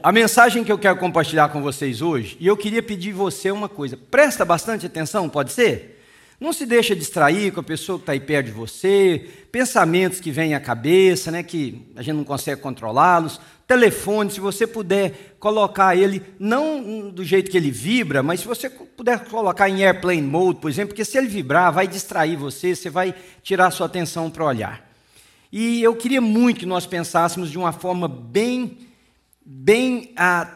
A mensagem que eu quero compartilhar com vocês hoje, e eu queria pedir você uma coisa, presta bastante atenção, pode ser? Não se deixa distrair com a pessoa que está aí perto de você, pensamentos que vêm à cabeça, né, que a gente não consegue controlá-los. Telefone, se você puder colocar ele, não do jeito que ele vibra, mas se você puder colocar em airplane mode, por exemplo, porque se ele vibrar, vai distrair você, você vai tirar sua atenção para olhar. E eu queria muito que nós pensássemos de uma forma bem bem ah,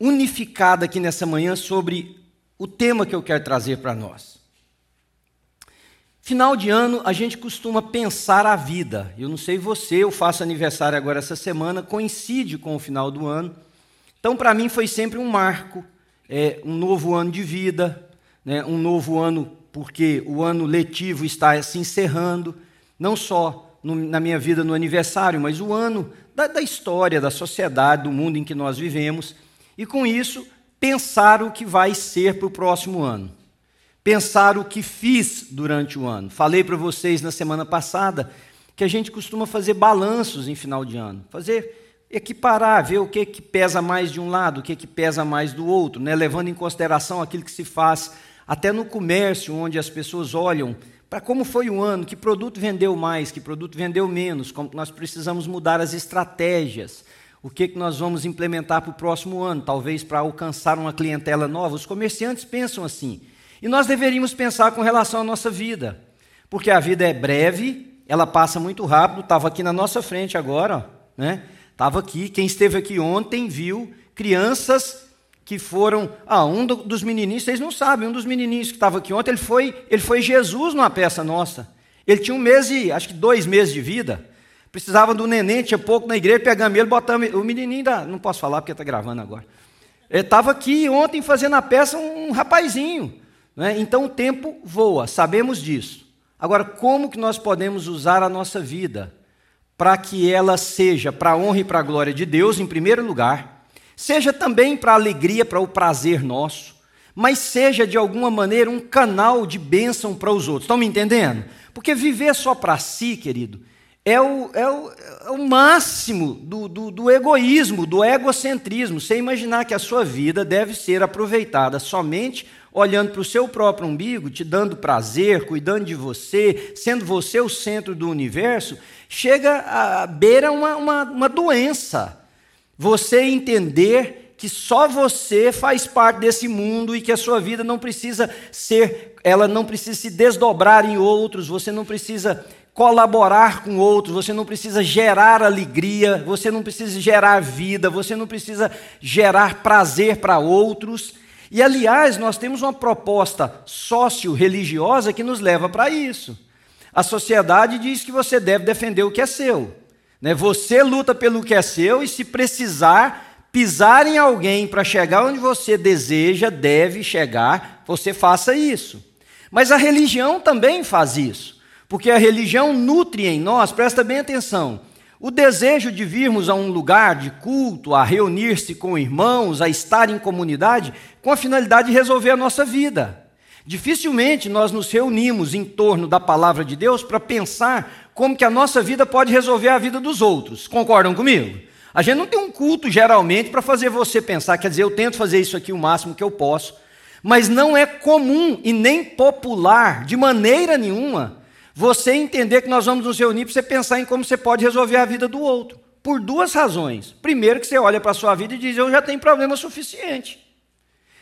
unificada aqui nessa manhã sobre o tema que eu quero trazer para nós. Final de ano, a gente costuma pensar a vida. Eu não sei você, eu faço aniversário agora essa semana, coincide com o final do ano. Então, para mim, foi sempre um marco, é, um novo ano de vida, né, um novo ano, porque o ano letivo está se encerrando, não só no, na minha vida no aniversário, mas o ano da, da história, da sociedade, do mundo em que nós vivemos, e com isso pensar o que vai ser para o próximo ano. Pensar o que fiz durante o ano. Falei para vocês na semana passada que a gente costuma fazer balanços em final de ano, fazer equiparar, ver o que, que pesa mais de um lado, o que, que pesa mais do outro, né? levando em consideração aquilo que se faz até no comércio, onde as pessoas olham para como foi o ano, que produto vendeu mais, que produto vendeu menos, como nós precisamos mudar as estratégias, o que, que nós vamos implementar para o próximo ano, talvez para alcançar uma clientela nova. Os comerciantes pensam assim. E nós deveríamos pensar com relação à nossa vida, porque a vida é breve, ela passa muito rápido, estava aqui na nossa frente agora, né? Estava aqui, quem esteve aqui ontem viu crianças que foram. Ah, um dos menininhos, vocês não sabem, um dos menininhos que estava aqui ontem, ele foi, ele foi Jesus numa peça nossa. Ele tinha um mês e, acho que dois meses de vida. Precisava do neném, tinha pouco na igreja, pegamos ele, botamos. O menininho da. Não posso falar porque está gravando agora. Ele estava aqui ontem fazendo a peça um, rapazinho. Né? Então o tempo voa, sabemos disso. Agora, como que nós podemos usar a nossa vida para que ela seja para a honra e para a glória de Deus, em primeiro lugar, seja também para a alegria, para o prazer nosso, mas seja de alguma maneira um canal de bênção para os outros. Estão me entendendo? Porque viver só para si, querido, é o, é o, é o máximo do, do, do egoísmo, do egocentrismo. Você imaginar que a sua vida deve ser aproveitada somente olhando para o seu próprio umbigo, te dando prazer, cuidando de você, sendo você o centro do universo, chega a beira uma, uma, uma doença você entender que só você faz parte desse mundo e que a sua vida não precisa ser, ela não precisa se desdobrar em outros, você não precisa colaborar com outros, você não precisa gerar alegria, você não precisa gerar vida, você não precisa gerar prazer para outros. E aliás, nós temos uma proposta sócio-religiosa que nos leva para isso. A sociedade diz que você deve defender o que é seu. Né? Você luta pelo que é seu e, se precisar pisar em alguém para chegar onde você deseja, deve chegar, você faça isso. Mas a religião também faz isso, porque a religião nutre em nós, presta bem atenção, o desejo de virmos a um lugar de culto, a reunir-se com irmãos, a estar em comunidade, com a finalidade de resolver a nossa vida. Dificilmente nós nos reunimos em torno da palavra de Deus para pensar como que a nossa vida pode resolver a vida dos outros. Concordam comigo? A gente não tem um culto geralmente para fazer você pensar, quer dizer, eu tento fazer isso aqui o máximo que eu posso, mas não é comum e nem popular, de maneira nenhuma, você entender que nós vamos nos reunir para você pensar em como você pode resolver a vida do outro. Por duas razões. Primeiro, que você olha para a sua vida e diz: Eu já tenho problema suficiente.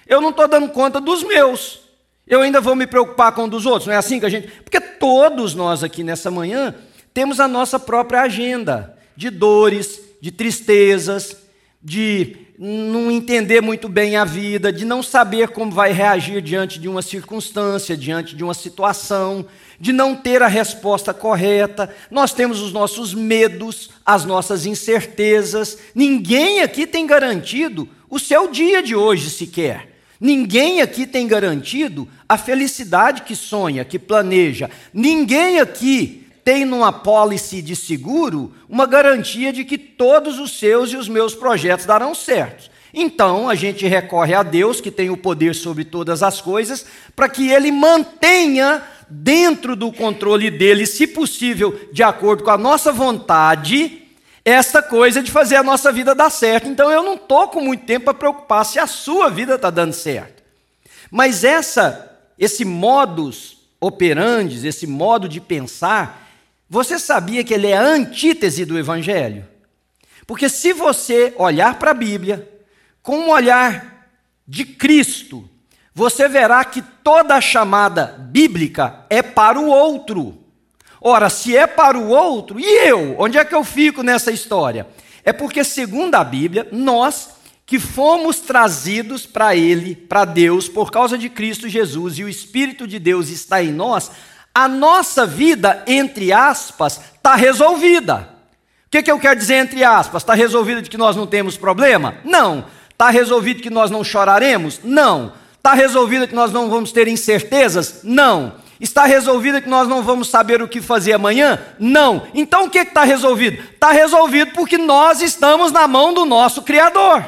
Eu não estou dando conta dos meus. Eu ainda vou me preocupar com um dos outros, não é assim que a gente. Porque todos nós aqui nessa manhã temos a nossa própria agenda de dores, de tristezas, de não entender muito bem a vida, de não saber como vai reagir diante de uma circunstância, diante de uma situação, de não ter a resposta correta. Nós temos os nossos medos, as nossas incertezas. Ninguém aqui tem garantido o seu dia de hoje sequer. Ninguém aqui tem garantido a felicidade que sonha, que planeja. Ninguém aqui tem numa pólice de seguro uma garantia de que todos os seus e os meus projetos darão certo. Então a gente recorre a Deus, que tem o poder sobre todas as coisas, para que Ele mantenha dentro do controle dele, se possível, de acordo com a nossa vontade, essa coisa de fazer a nossa vida dar certo. Então eu não estou com muito tempo para preocupar se a sua vida está dando certo. Mas essa, esse modus operandi, esse modo de pensar, você sabia que ele é a antítese do Evangelho? Porque se você olhar para a Bíblia com um olhar de Cristo, você verá que toda a chamada bíblica é para o outro. Ora, se é para o outro, e eu? Onde é que eu fico nessa história? É porque, segundo a Bíblia, nós que fomos trazidos para Ele, para Deus, por causa de Cristo Jesus, e o Espírito de Deus está em nós, a nossa vida, entre aspas, está resolvida. O que, que eu quero dizer entre aspas? Está resolvido de que nós não temos problema? Não. Está resolvido que nós não choraremos? Não. Está resolvido que nós não vamos ter incertezas? Não. Está resolvido que nós não vamos saber o que fazer amanhã? Não. Então o que está resolvido? Está resolvido porque nós estamos na mão do nosso Criador.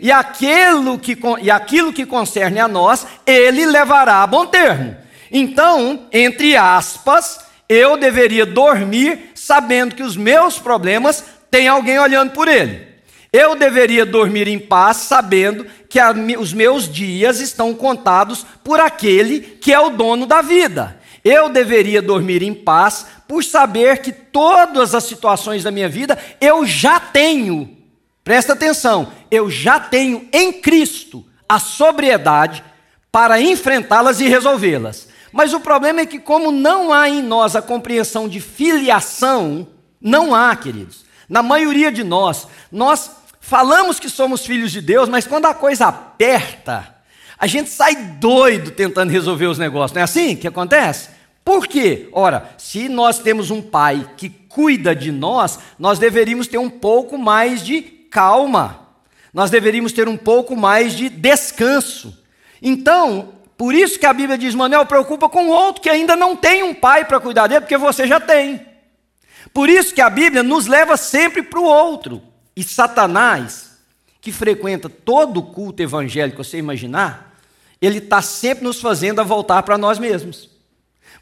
E aquilo, que, e aquilo que concerne a nós, Ele levará a bom termo. Então, entre aspas, eu deveria dormir sabendo que os meus problemas têm alguém olhando por ele. Eu deveria dormir em paz sabendo que a, os meus dias estão contados por aquele que é o dono da vida. Eu deveria dormir em paz por saber que todas as situações da minha vida eu já tenho, presta atenção, eu já tenho em Cristo a sobriedade para enfrentá-las e resolvê-las. Mas o problema é que, como não há em nós a compreensão de filiação, não há, queridos. Na maioria de nós, nós falamos que somos filhos de Deus, mas quando a coisa aperta, a gente sai doido tentando resolver os negócios. Não é assim que acontece? Por quê? Ora, se nós temos um pai que cuida de nós, nós deveríamos ter um pouco mais de calma. Nós deveríamos ter um pouco mais de descanso. Então, por isso que a Bíblia diz: Manuel, preocupa com o outro que ainda não tem um pai para cuidar dele, porque você já tem. Por isso que a Bíblia nos leva sempre para o outro. E Satanás, que frequenta todo o culto evangélico, você imaginar, ele está sempre nos fazendo a voltar para nós mesmos.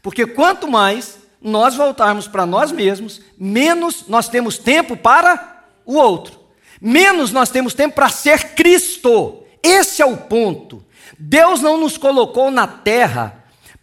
Porque quanto mais nós voltarmos para nós mesmos, menos nós temos tempo para o outro. Menos nós temos tempo para ser Cristo. Esse é o ponto. Deus não nos colocou na terra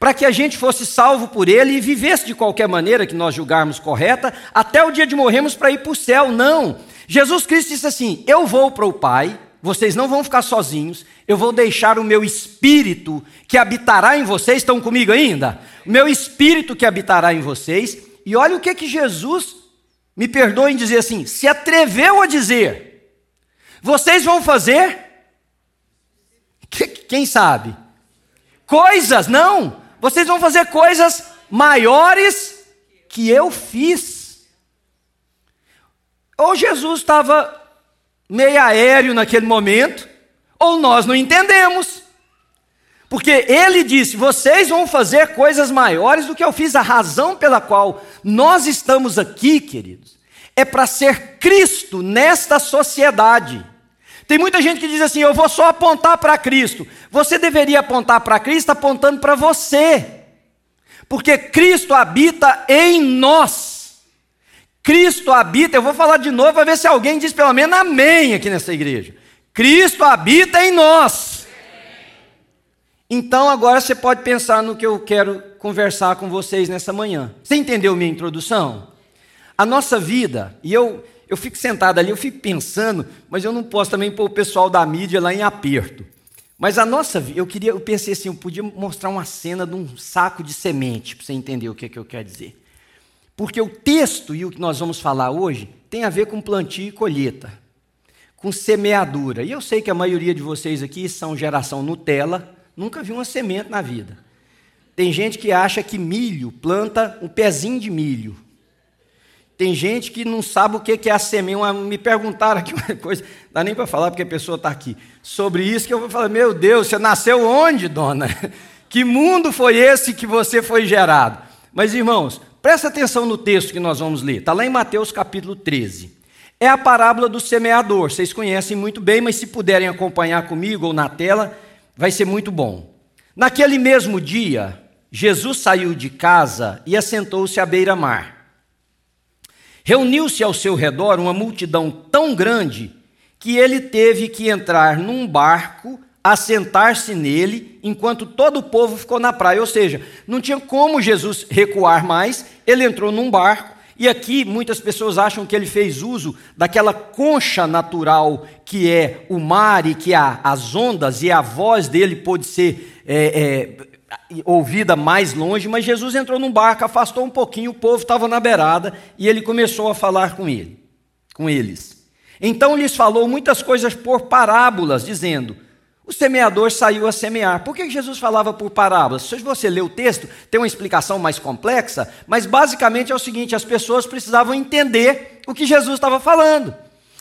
para que a gente fosse salvo por Ele e vivesse de qualquer maneira que nós julgarmos correta, até o dia de morrermos para ir para o céu. Não. Jesus Cristo disse assim: Eu vou para o Pai, vocês não vão ficar sozinhos, eu vou deixar o meu espírito que habitará em vocês. Estão comigo ainda? O meu espírito que habitará em vocês. E olha o que que Jesus, me perdoe em dizer assim, se atreveu a dizer: Vocês vão fazer? Quem sabe? Coisas, não. Vocês vão fazer coisas maiores que eu fiz. Ou Jesus estava meio aéreo naquele momento, ou nós não entendemos. Porque ele disse: vocês vão fazer coisas maiores do que eu fiz. A razão pela qual nós estamos aqui, queridos, é para ser Cristo nesta sociedade. Tem muita gente que diz assim: eu vou só apontar para Cristo. Você deveria apontar para Cristo apontando para você. Porque Cristo habita em nós. Cristo habita, eu vou falar de novo para ver se alguém diz pelo menos amém aqui nessa igreja. Cristo habita em nós. Então agora você pode pensar no que eu quero conversar com vocês nessa manhã. Você entendeu minha introdução? A nossa vida, e eu, eu fico sentado ali, eu fico pensando, mas eu não posso também pôr o pessoal da mídia lá em aperto. Mas a nossa vida, eu queria, eu pensei assim, eu podia mostrar uma cena de um saco de semente, para você entender o que, é que eu quero dizer. Porque o texto e o que nós vamos falar hoje tem a ver com plantio e colheita, com semeadura. E eu sei que a maioria de vocês aqui são geração Nutella, nunca viu uma semente na vida. Tem gente que acha que milho planta um pezinho de milho. Tem gente que não sabe o que é a semente. Me perguntaram aqui uma coisa, não dá nem para falar porque a pessoa está aqui. Sobre isso que eu vou falar, meu Deus, você nasceu onde, dona? Que mundo foi esse que você foi gerado? Mas, irmãos, Presta atenção no texto que nós vamos ler, está lá em Mateus capítulo 13. É a parábola do semeador, vocês conhecem muito bem, mas se puderem acompanhar comigo ou na tela, vai ser muito bom. Naquele mesmo dia, Jesus saiu de casa e assentou-se à beira-mar. Reuniu-se ao seu redor uma multidão tão grande que ele teve que entrar num barco, assentar-se nele, enquanto todo o povo ficou na praia. Ou seja, não tinha como Jesus recuar mais, ele entrou num barco. E aqui muitas pessoas acham que ele fez uso daquela concha natural que é o mar e que há as ondas, e a voz dele pôde ser é, é, ouvida mais longe, mas Jesus entrou num barco, afastou um pouquinho, o povo estava na beirada e ele começou a falar com ele, com eles. Então lhes falou muitas coisas por parábolas, dizendo: o semeador saiu a semear. Por que Jesus falava por parábolas? Se você ler o texto, tem uma explicação mais complexa, mas basicamente é o seguinte: as pessoas precisavam entender o que Jesus estava falando.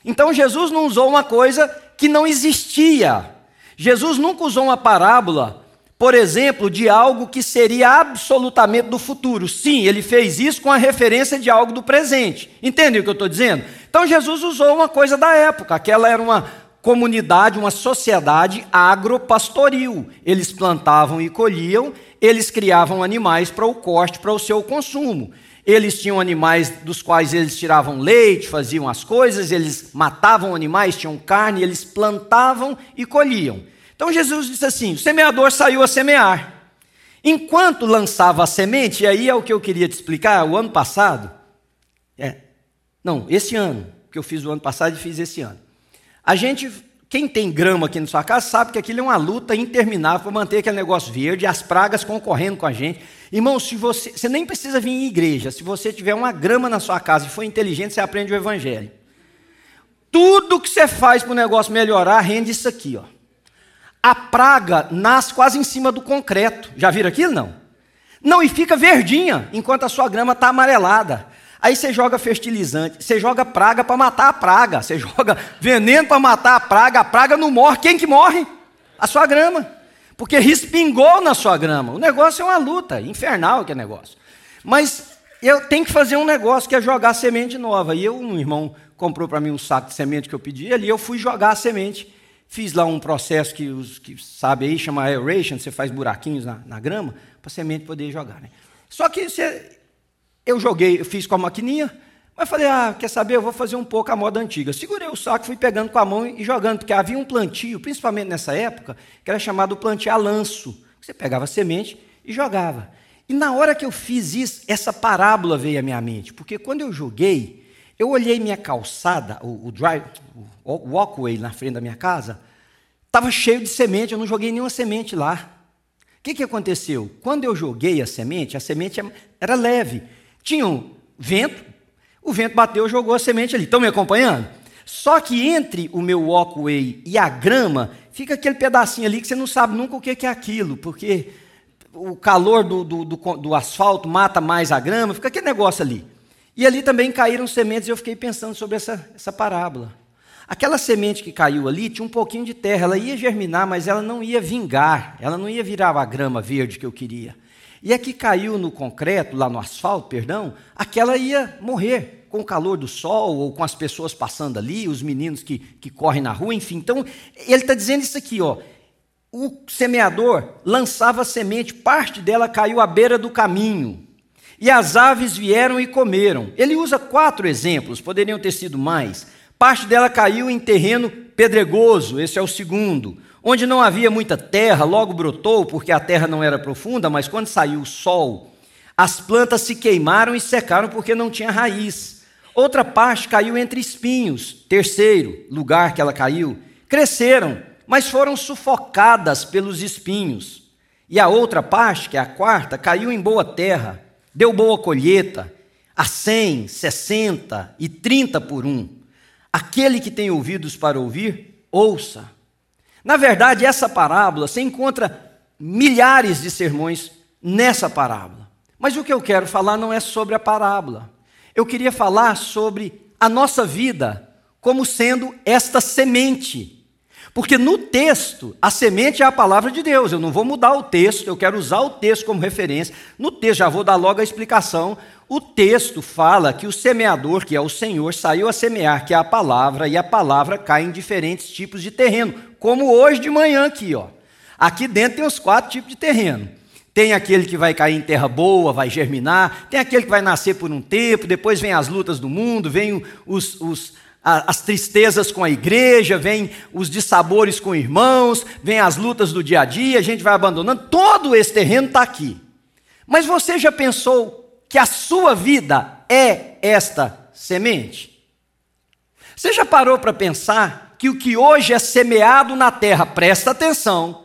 Então Jesus não usou uma coisa que não existia. Jesus nunca usou uma parábola por exemplo, de algo que seria absolutamente do futuro. Sim, ele fez isso com a referência de algo do presente. Entende o que eu estou dizendo? Então Jesus usou uma coisa da época, aquela era uma comunidade, uma sociedade agropastoril. Eles plantavam e colhiam, eles criavam animais para o corte, para o seu consumo. Eles tinham animais dos quais eles tiravam leite, faziam as coisas, eles matavam animais, tinham carne, eles plantavam e colhiam. Então Jesus disse assim: o semeador saiu a semear. Enquanto lançava a semente, e aí é o que eu queria te explicar, o ano passado, é, não, esse ano, que eu fiz o ano passado e fiz esse ano. A gente, quem tem grama aqui na sua casa, sabe que aquilo é uma luta interminável para manter aquele negócio verde, as pragas concorrendo com a gente. Irmão, se você, você nem precisa vir em igreja, se você tiver uma grama na sua casa e for inteligente, você aprende o evangelho. Tudo que você faz para o negócio melhorar, rende isso aqui, ó a praga nasce quase em cima do concreto. Já viram aquilo? Não. Não, e fica verdinha, enquanto a sua grama está amarelada. Aí você joga fertilizante, você joga praga para matar a praga, você joga veneno para matar a praga, a praga não morre. Quem que morre? A sua grama. Porque respingou na sua grama. O negócio é uma luta, infernal aquele negócio. Mas eu tenho que fazer um negócio que é jogar semente nova. E eu, um irmão comprou para mim um saco de semente que eu pedi ali, eu fui jogar a semente. Fiz lá um processo que os que sabem aí chama aeration, você faz buraquinhos na, na grama para a semente poder jogar. Né? Só que você, eu joguei, eu fiz com a maquininha, mas falei, ah, quer saber, eu vou fazer um pouco a moda antiga. Segurei o saco, fui pegando com a mão e jogando, porque havia um plantio, principalmente nessa época, que era chamado plantio a lanço. Você pegava a semente e jogava. E na hora que eu fiz isso, essa parábola veio à minha mente, porque quando eu joguei, eu olhei minha calçada, o, o drive, o walkway na frente da minha casa, estava cheio de semente, eu não joguei nenhuma semente lá. O que, que aconteceu? Quando eu joguei a semente, a semente era leve. Tinha um vento, o vento bateu, jogou a semente ali. Estão me acompanhando? Só que entre o meu walkway e a grama, fica aquele pedacinho ali que você não sabe nunca o que é aquilo, porque o calor do, do, do, do asfalto mata mais a grama, fica aquele negócio ali. E ali também caíram sementes e eu fiquei pensando sobre essa, essa parábola. Aquela semente que caiu ali tinha um pouquinho de terra, ela ia germinar, mas ela não ia vingar, ela não ia virar a grama verde que eu queria. E a que caiu no concreto, lá no asfalto, perdão, aquela ia morrer com o calor do sol ou com as pessoas passando ali, os meninos que, que correm na rua, enfim. Então, ele está dizendo isso aqui, ó. O semeador lançava semente, parte dela caiu à beira do caminho. E as aves vieram e comeram. Ele usa quatro exemplos, poderiam ter sido mais. Parte dela caiu em terreno pedregoso, esse é o segundo. Onde não havia muita terra, logo brotou, porque a terra não era profunda, mas quando saiu o sol, as plantas se queimaram e secaram porque não tinha raiz. Outra parte caiu entre espinhos, terceiro lugar que ela caiu. Cresceram, mas foram sufocadas pelos espinhos. E a outra parte, que é a quarta, caiu em boa terra, deu boa colheita, a cem, sessenta e trinta por um. Aquele que tem ouvidos para ouvir, ouça. Na verdade, essa parábola, você encontra milhares de sermões nessa parábola. Mas o que eu quero falar não é sobre a parábola. Eu queria falar sobre a nossa vida como sendo esta semente. Porque no texto, a semente é a palavra de Deus. Eu não vou mudar o texto, eu quero usar o texto como referência. No texto, já vou dar logo a explicação o texto fala que o semeador, que é o Senhor, saiu a semear, que é a palavra, e a palavra cai em diferentes tipos de terreno, como hoje de manhã aqui, ó. Aqui dentro tem os quatro tipos de terreno. Tem aquele que vai cair em terra boa, vai germinar, tem aquele que vai nascer por um tempo, depois vem as lutas do mundo, vem os, os, as tristezas com a igreja, vem os dissabores com irmãos, vem as lutas do dia a dia, a gente vai abandonando. Todo esse terreno está aqui. Mas você já pensou que a sua vida é esta semente? Você já parou para pensar que o que hoje é semeado na terra, presta atenção,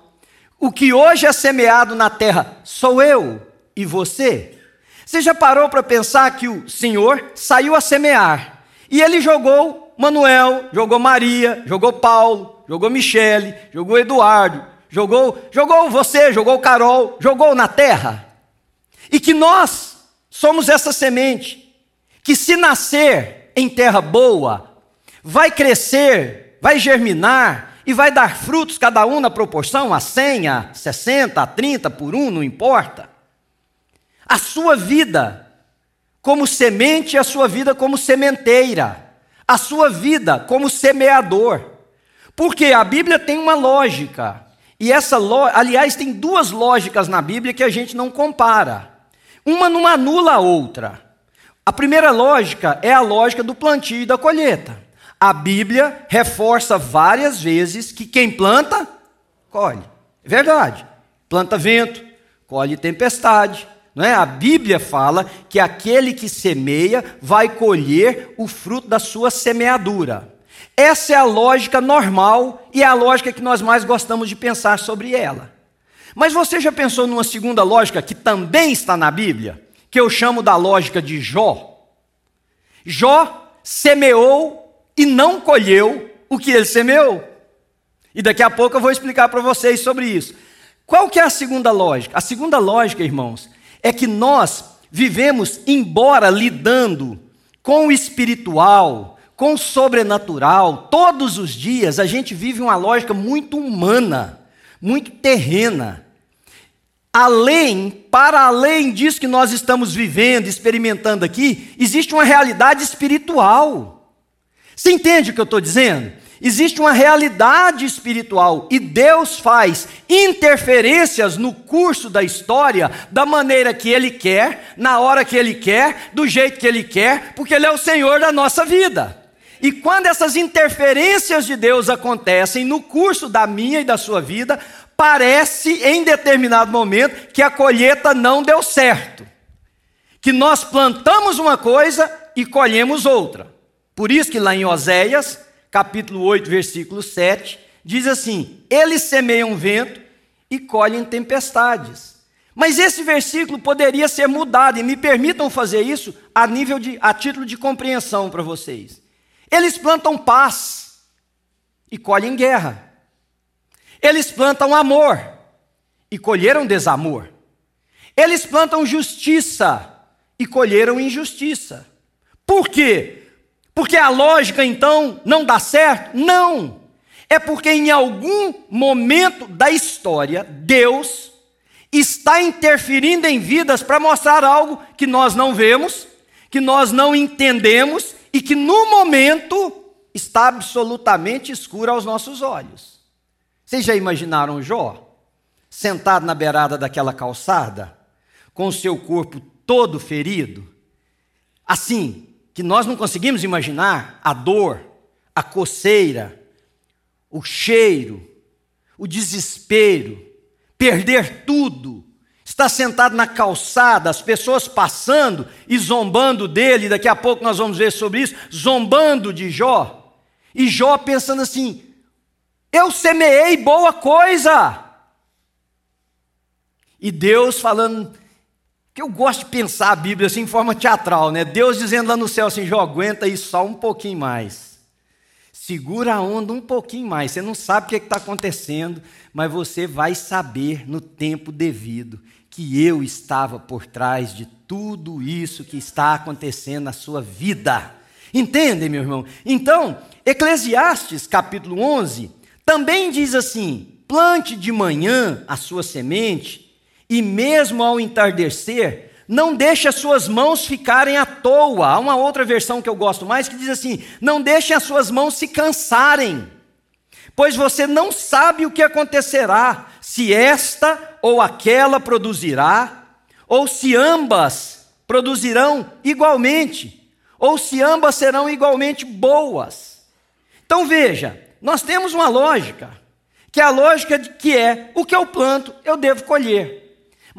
o que hoje é semeado na terra sou eu e você? Você já parou para pensar que o Senhor saiu a semear e ele jogou Manuel, jogou Maria, jogou Paulo, jogou Michele, jogou Eduardo, jogou, jogou você, jogou Carol, jogou na terra? E que nós somos essa semente que se nascer em terra boa, vai crescer, vai germinar e vai dar frutos, cada um na proporção, a 100, a 60, a 30 por um, não importa. A sua vida como semente e a sua vida como sementeira. A sua vida como semeador. Porque a Bíblia tem uma lógica. E essa, aliás, tem duas lógicas na Bíblia que a gente não compara. Uma não anula a outra. A primeira lógica é a lógica do plantio e da colheita. A Bíblia reforça várias vezes que quem planta, colhe. Verdade. Planta vento, colhe tempestade. Não é? A Bíblia fala que aquele que semeia vai colher o fruto da sua semeadura. Essa é a lógica normal e é a lógica que nós mais gostamos de pensar sobre ela. Mas você já pensou numa segunda lógica que também está na Bíblia, que eu chamo da lógica de Jó? Jó semeou e não colheu o que ele semeou. E daqui a pouco eu vou explicar para vocês sobre isso. Qual que é a segunda lógica? A segunda lógica, irmãos, é que nós vivemos, embora lidando com o espiritual, com o sobrenatural, todos os dias a gente vive uma lógica muito humana, muito terrena. Além, para além disso que nós estamos vivendo, experimentando aqui, existe uma realidade espiritual. Você entende o que eu estou dizendo? Existe uma realidade espiritual e Deus faz interferências no curso da história da maneira que Ele quer, na hora que Ele quer, do jeito que Ele quer, porque Ele é o Senhor da nossa vida. E quando essas interferências de Deus acontecem no curso da minha e da sua vida, parece em determinado momento que a colheita não deu certo. Que nós plantamos uma coisa e colhemos outra. Por isso que lá em Oséias, capítulo 8, versículo 7, diz assim: Eles semeiam vento e colhem tempestades. Mas esse versículo poderia ser mudado, e me permitam fazer isso a nível de a título de compreensão para vocês. Eles plantam paz e colhem guerra. Eles plantam amor e colheram desamor. Eles plantam justiça e colheram injustiça. Por quê? Porque a lógica então não dá certo? Não. É porque em algum momento da história, Deus está interferindo em vidas para mostrar algo que nós não vemos, que nós não entendemos e que no momento está absolutamente escuro aos nossos olhos. Vocês já imaginaram Jó sentado na beirada daquela calçada, com o seu corpo todo ferido? Assim, que nós não conseguimos imaginar a dor, a coceira, o cheiro, o desespero, perder tudo, estar sentado na calçada, as pessoas passando e zombando dele, daqui a pouco nós vamos ver sobre isso, zombando de Jó, e Jó pensando assim: eu semeei boa coisa. E Deus falando, que eu gosto de pensar a Bíblia assim em forma teatral, né? Deus dizendo lá no céu assim, Jó, aguenta aí só um pouquinho mais. Segura a onda um pouquinho mais. Você não sabe o que é está acontecendo, mas você vai saber no tempo devido que eu estava por trás de tudo isso que está acontecendo na sua vida. Entendem, meu irmão? Então, Eclesiastes capítulo 11 também diz assim: plante de manhã a sua semente e mesmo ao entardecer, não deixe as suas mãos ficarem à toa. Há uma outra versão que eu gosto mais que diz assim: não deixe as suas mãos se cansarem, pois você não sabe o que acontecerá, se esta ou aquela produzirá, ou se ambas produzirão igualmente, ou se ambas serão igualmente boas. Então veja, nós temos uma lógica, que é a lógica de que é o que eu planto, eu devo colher.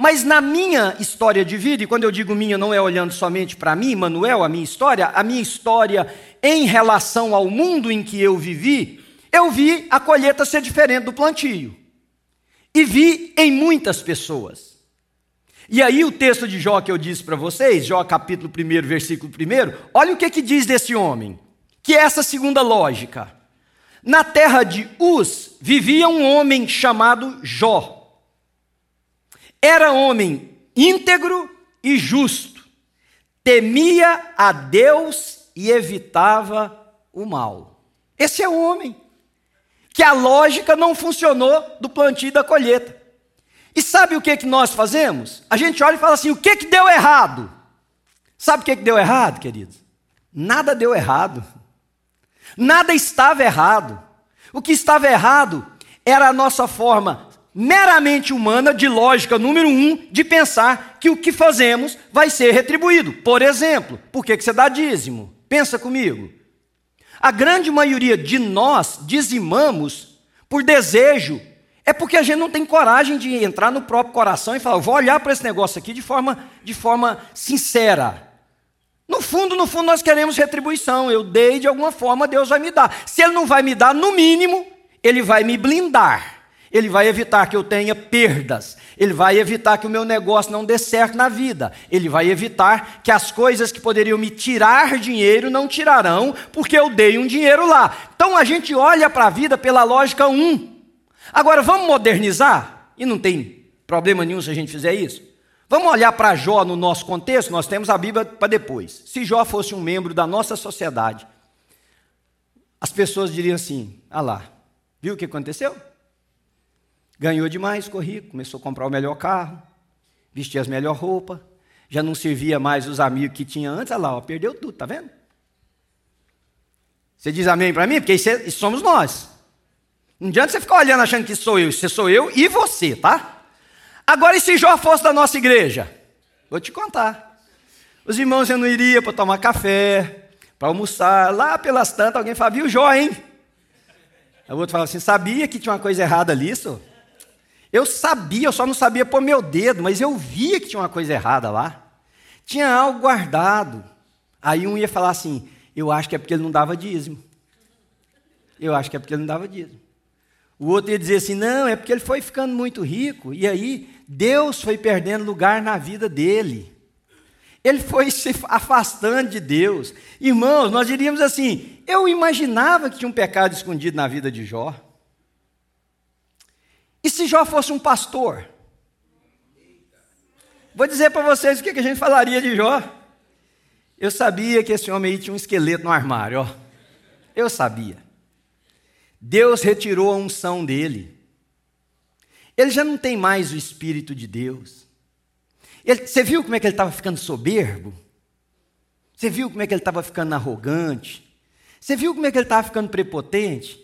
Mas na minha história de vida, e quando eu digo minha, não é olhando somente para mim, Manuel, a minha história, a minha história em relação ao mundo em que eu vivi, eu vi a colheita ser diferente do plantio. E vi em muitas pessoas. E aí o texto de Jó que eu disse para vocês, Jó capítulo 1, versículo 1, olha o que, que diz desse homem, que é essa segunda lógica. Na terra de Uz vivia um homem chamado Jó. Era homem íntegro e justo, temia a Deus e evitava o mal. Esse é o homem que a lógica não funcionou do plantio e da colheita. E sabe o que, que nós fazemos? A gente olha e fala assim: o que, que deu errado? Sabe o que, que deu errado, queridos? Nada deu errado. Nada estava errado. O que estava errado era a nossa forma meramente humana, de lógica número um, de pensar que o que fazemos vai ser retribuído. Por exemplo, por que você dá dízimo? Pensa comigo. A grande maioria de nós dizimamos por desejo. É porque a gente não tem coragem de entrar no próprio coração e falar, vou olhar para esse negócio aqui de forma, de forma sincera. No fundo, no fundo, nós queremos retribuição. Eu dei de alguma forma, Deus vai me dar. Se Ele não vai me dar, no mínimo, Ele vai me blindar. Ele vai evitar que eu tenha perdas. Ele vai evitar que o meu negócio não dê certo na vida. Ele vai evitar que as coisas que poderiam me tirar dinheiro não tirarão, porque eu dei um dinheiro lá. Então a gente olha para a vida pela lógica 1. Um. Agora vamos modernizar? E não tem problema nenhum se a gente fizer isso. Vamos olhar para Jó no nosso contexto, nós temos a Bíblia para depois. Se Jó fosse um membro da nossa sociedade, as pessoas diriam assim: ah lá, viu o que aconteceu? Ganhou demais, rico, começou a comprar o melhor carro, vestia as melhores roupas, já não servia mais os amigos que tinha antes, olha lá, ó, perdeu tudo, tá vendo? Você diz amém para mim? Porque é, isso somos nós. Não adianta você ficar olhando achando que sou eu, isso sou eu e você, tá? Agora, e se Jó fosse da nossa igreja? Vou te contar. Os irmãos já não iriam para tomar café, para almoçar. Lá pelas tantas, alguém fala, viu Jó, hein? Aí o outro fala assim, sabia que tinha uma coisa errada ali, senhor? Eu sabia, eu só não sabia pôr meu dedo, mas eu via que tinha uma coisa errada lá. Tinha algo guardado. Aí um ia falar assim, eu acho que é porque ele não dava dízimo. Eu acho que é porque ele não dava dízimo. O outro ia dizer assim: não, é porque ele foi ficando muito rico, e aí Deus foi perdendo lugar na vida dele. Ele foi se afastando de Deus. Irmãos, nós diríamos assim: eu imaginava que tinha um pecado escondido na vida de Jó. E se Jó fosse um pastor? Vou dizer para vocês o que a gente falaria de Jó. Eu sabia que esse homem aí tinha um esqueleto no armário, ó. Eu sabia. Deus retirou a unção dele. Ele já não tem mais o Espírito de Deus. Ele, você viu como é que ele estava ficando soberbo? Você viu como é que ele estava ficando arrogante? Você viu como é que ele estava ficando prepotente?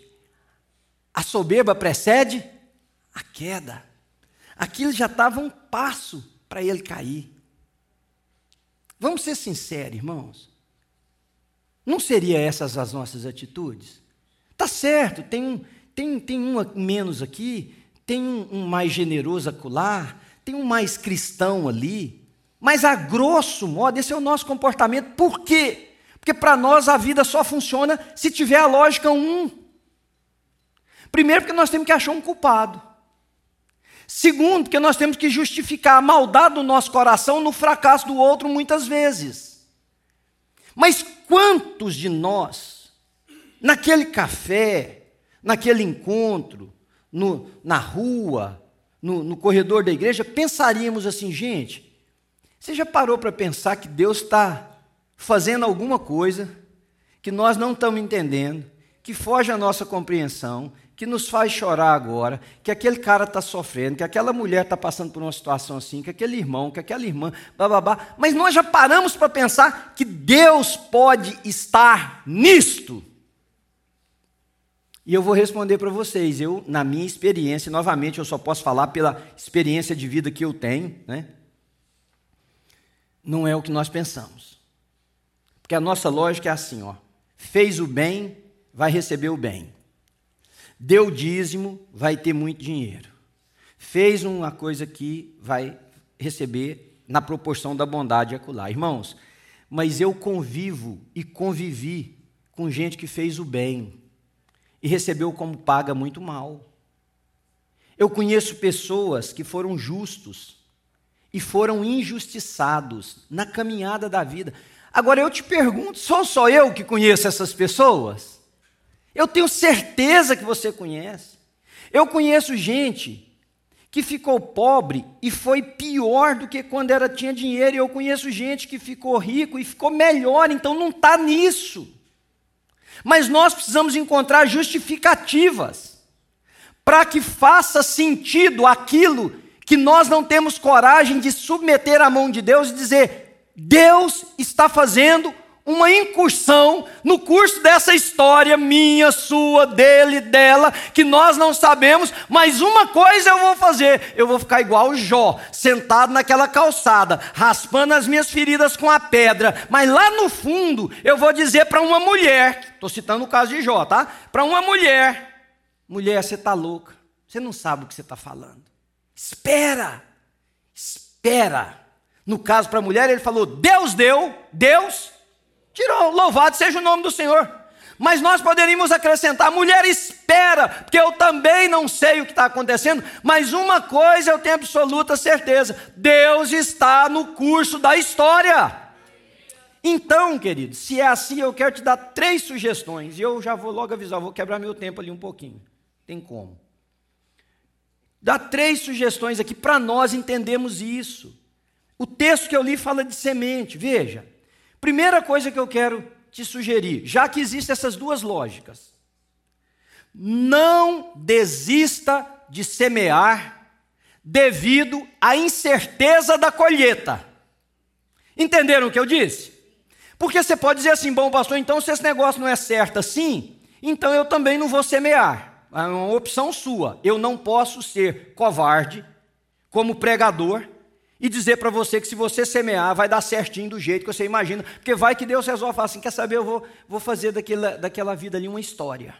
A soberba precede a queda. Aquilo já estava um passo para ele cair. Vamos ser sinceros, irmãos. Não seriam essas as nossas atitudes? Tá certo, tem um, tem, tem um menos aqui, tem um, um mais generoso acolá, tem um mais cristão ali, mas a grosso modo esse é o nosso comportamento. Por quê? Porque para nós a vida só funciona se tiver a lógica um. Primeiro, porque nós temos que achar um culpado. Segundo, porque nós temos que justificar a maldade do nosso coração no fracasso do outro muitas vezes. Mas quantos de nós naquele café, naquele encontro, no, na rua, no, no corredor da igreja, pensaríamos assim, gente, você já parou para pensar que Deus está fazendo alguma coisa que nós não estamos entendendo, que foge à nossa compreensão, que nos faz chorar agora, que aquele cara está sofrendo, que aquela mulher está passando por uma situação assim, que aquele irmão, que aquela irmã, babá, mas nós já paramos para pensar que Deus pode estar nisto. E eu vou responder para vocês. Eu, na minha experiência, novamente, eu só posso falar pela experiência de vida que eu tenho, né? Não é o que nós pensamos. Porque a nossa lógica é assim, ó. Fez o bem, vai receber o bem. Deu dízimo, vai ter muito dinheiro. Fez uma coisa aqui, vai receber na proporção da bondade acolá. Irmãos, mas eu convivo e convivi com gente que fez o bem e recebeu como paga muito mal. Eu conheço pessoas que foram justos e foram injustiçados na caminhada da vida. Agora eu te pergunto, sou só eu que conheço essas pessoas? Eu tenho certeza que você conhece. Eu conheço gente que ficou pobre e foi pior do que quando era tinha dinheiro. E eu conheço gente que ficou rico e ficou melhor, então não está nisso. Mas nós precisamos encontrar justificativas para que faça sentido aquilo que nós não temos coragem de submeter à mão de Deus e dizer: Deus está fazendo uma incursão no curso dessa história minha, sua, dele, dela, que nós não sabemos, mas uma coisa eu vou fazer: eu vou ficar igual Jó, sentado naquela calçada, raspando as minhas feridas com a pedra, mas lá no fundo eu vou dizer para uma mulher, estou citando o caso de Jó, tá? Para uma mulher: mulher, você está louca, você não sabe o que você está falando, espera, espera. No caso para a mulher, ele falou: Deus deu, Deus Tirou, louvado seja o nome do Senhor. Mas nós poderíamos acrescentar: mulher, espera, porque eu também não sei o que está acontecendo, mas uma coisa eu tenho absoluta certeza: Deus está no curso da história. Então, querido, se é assim, eu quero te dar três sugestões, e eu já vou logo avisar, vou quebrar meu tempo ali um pouquinho. Tem como. Dá três sugestões aqui para nós entendermos isso. O texto que eu li fala de semente, veja. Primeira coisa que eu quero te sugerir, já que existem essas duas lógicas, não desista de semear devido à incerteza da colheita. Entenderam o que eu disse? Porque você pode dizer assim, bom pastor, então se esse negócio não é certo assim, então eu também não vou semear. É uma opção sua. Eu não posso ser covarde como pregador e dizer para você que se você semear, vai dar certinho do jeito que você imagina, porque vai que Deus resolve falar assim: quer saber, eu vou, vou fazer daquela, daquela vida ali uma história.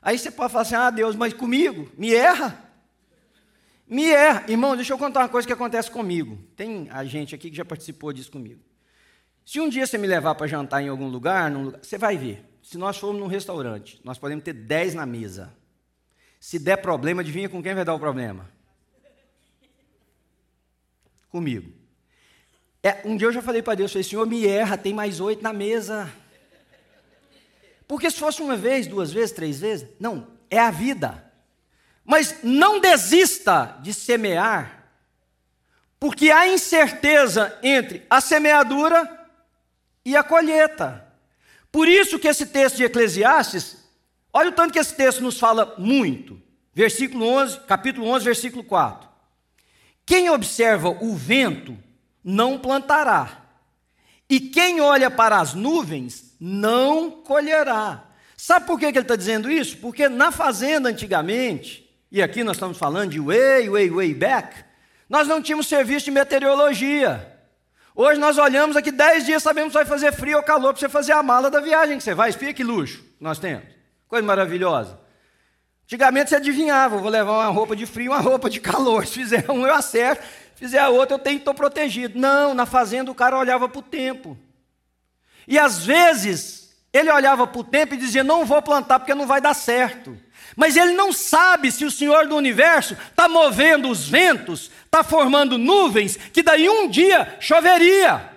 Aí você pode falar assim: ah, Deus, mas comigo? Me erra? Me erra. Irmão, deixa eu contar uma coisa que acontece comigo. Tem a gente aqui que já participou disso comigo. Se um dia você me levar para jantar em algum lugar, lugar, você vai ver. Se nós formos num restaurante, nós podemos ter 10 na mesa. Se der problema, adivinha com quem vai dar o problema? Comigo. É, um dia eu já falei para Deus, falei, Senhor, me erra, tem mais oito na mesa. Porque se fosse uma vez, duas vezes, três vezes, não, é a vida. Mas não desista de semear, porque há incerteza entre a semeadura e a colheita. Por isso que esse texto de Eclesiastes, olha o tanto que esse texto nos fala muito. Versículo 11, capítulo 11, versículo 4. Quem observa o vento não plantará, e quem olha para as nuvens não colherá. Sabe por que ele está dizendo isso? Porque na fazenda antigamente, e aqui nós estamos falando de way, way, way back, nós não tínhamos serviço de meteorologia. Hoje nós olhamos aqui 10 dias, sabemos que vai fazer frio ou calor para você fazer a mala da viagem que você vai. Espia que luxo nós temos. Coisa maravilhosa. Antigamente você adivinhava, vou levar uma roupa de frio, uma roupa de calor. Se fizer um, eu acerto. Se fizer a outra, eu tenho estar protegido. Não, na fazenda o cara olhava para o tempo. E às vezes, ele olhava para o tempo e dizia: Não vou plantar porque não vai dar certo. Mas ele não sabe se o Senhor do universo está movendo os ventos, está formando nuvens, que daí um dia choveria.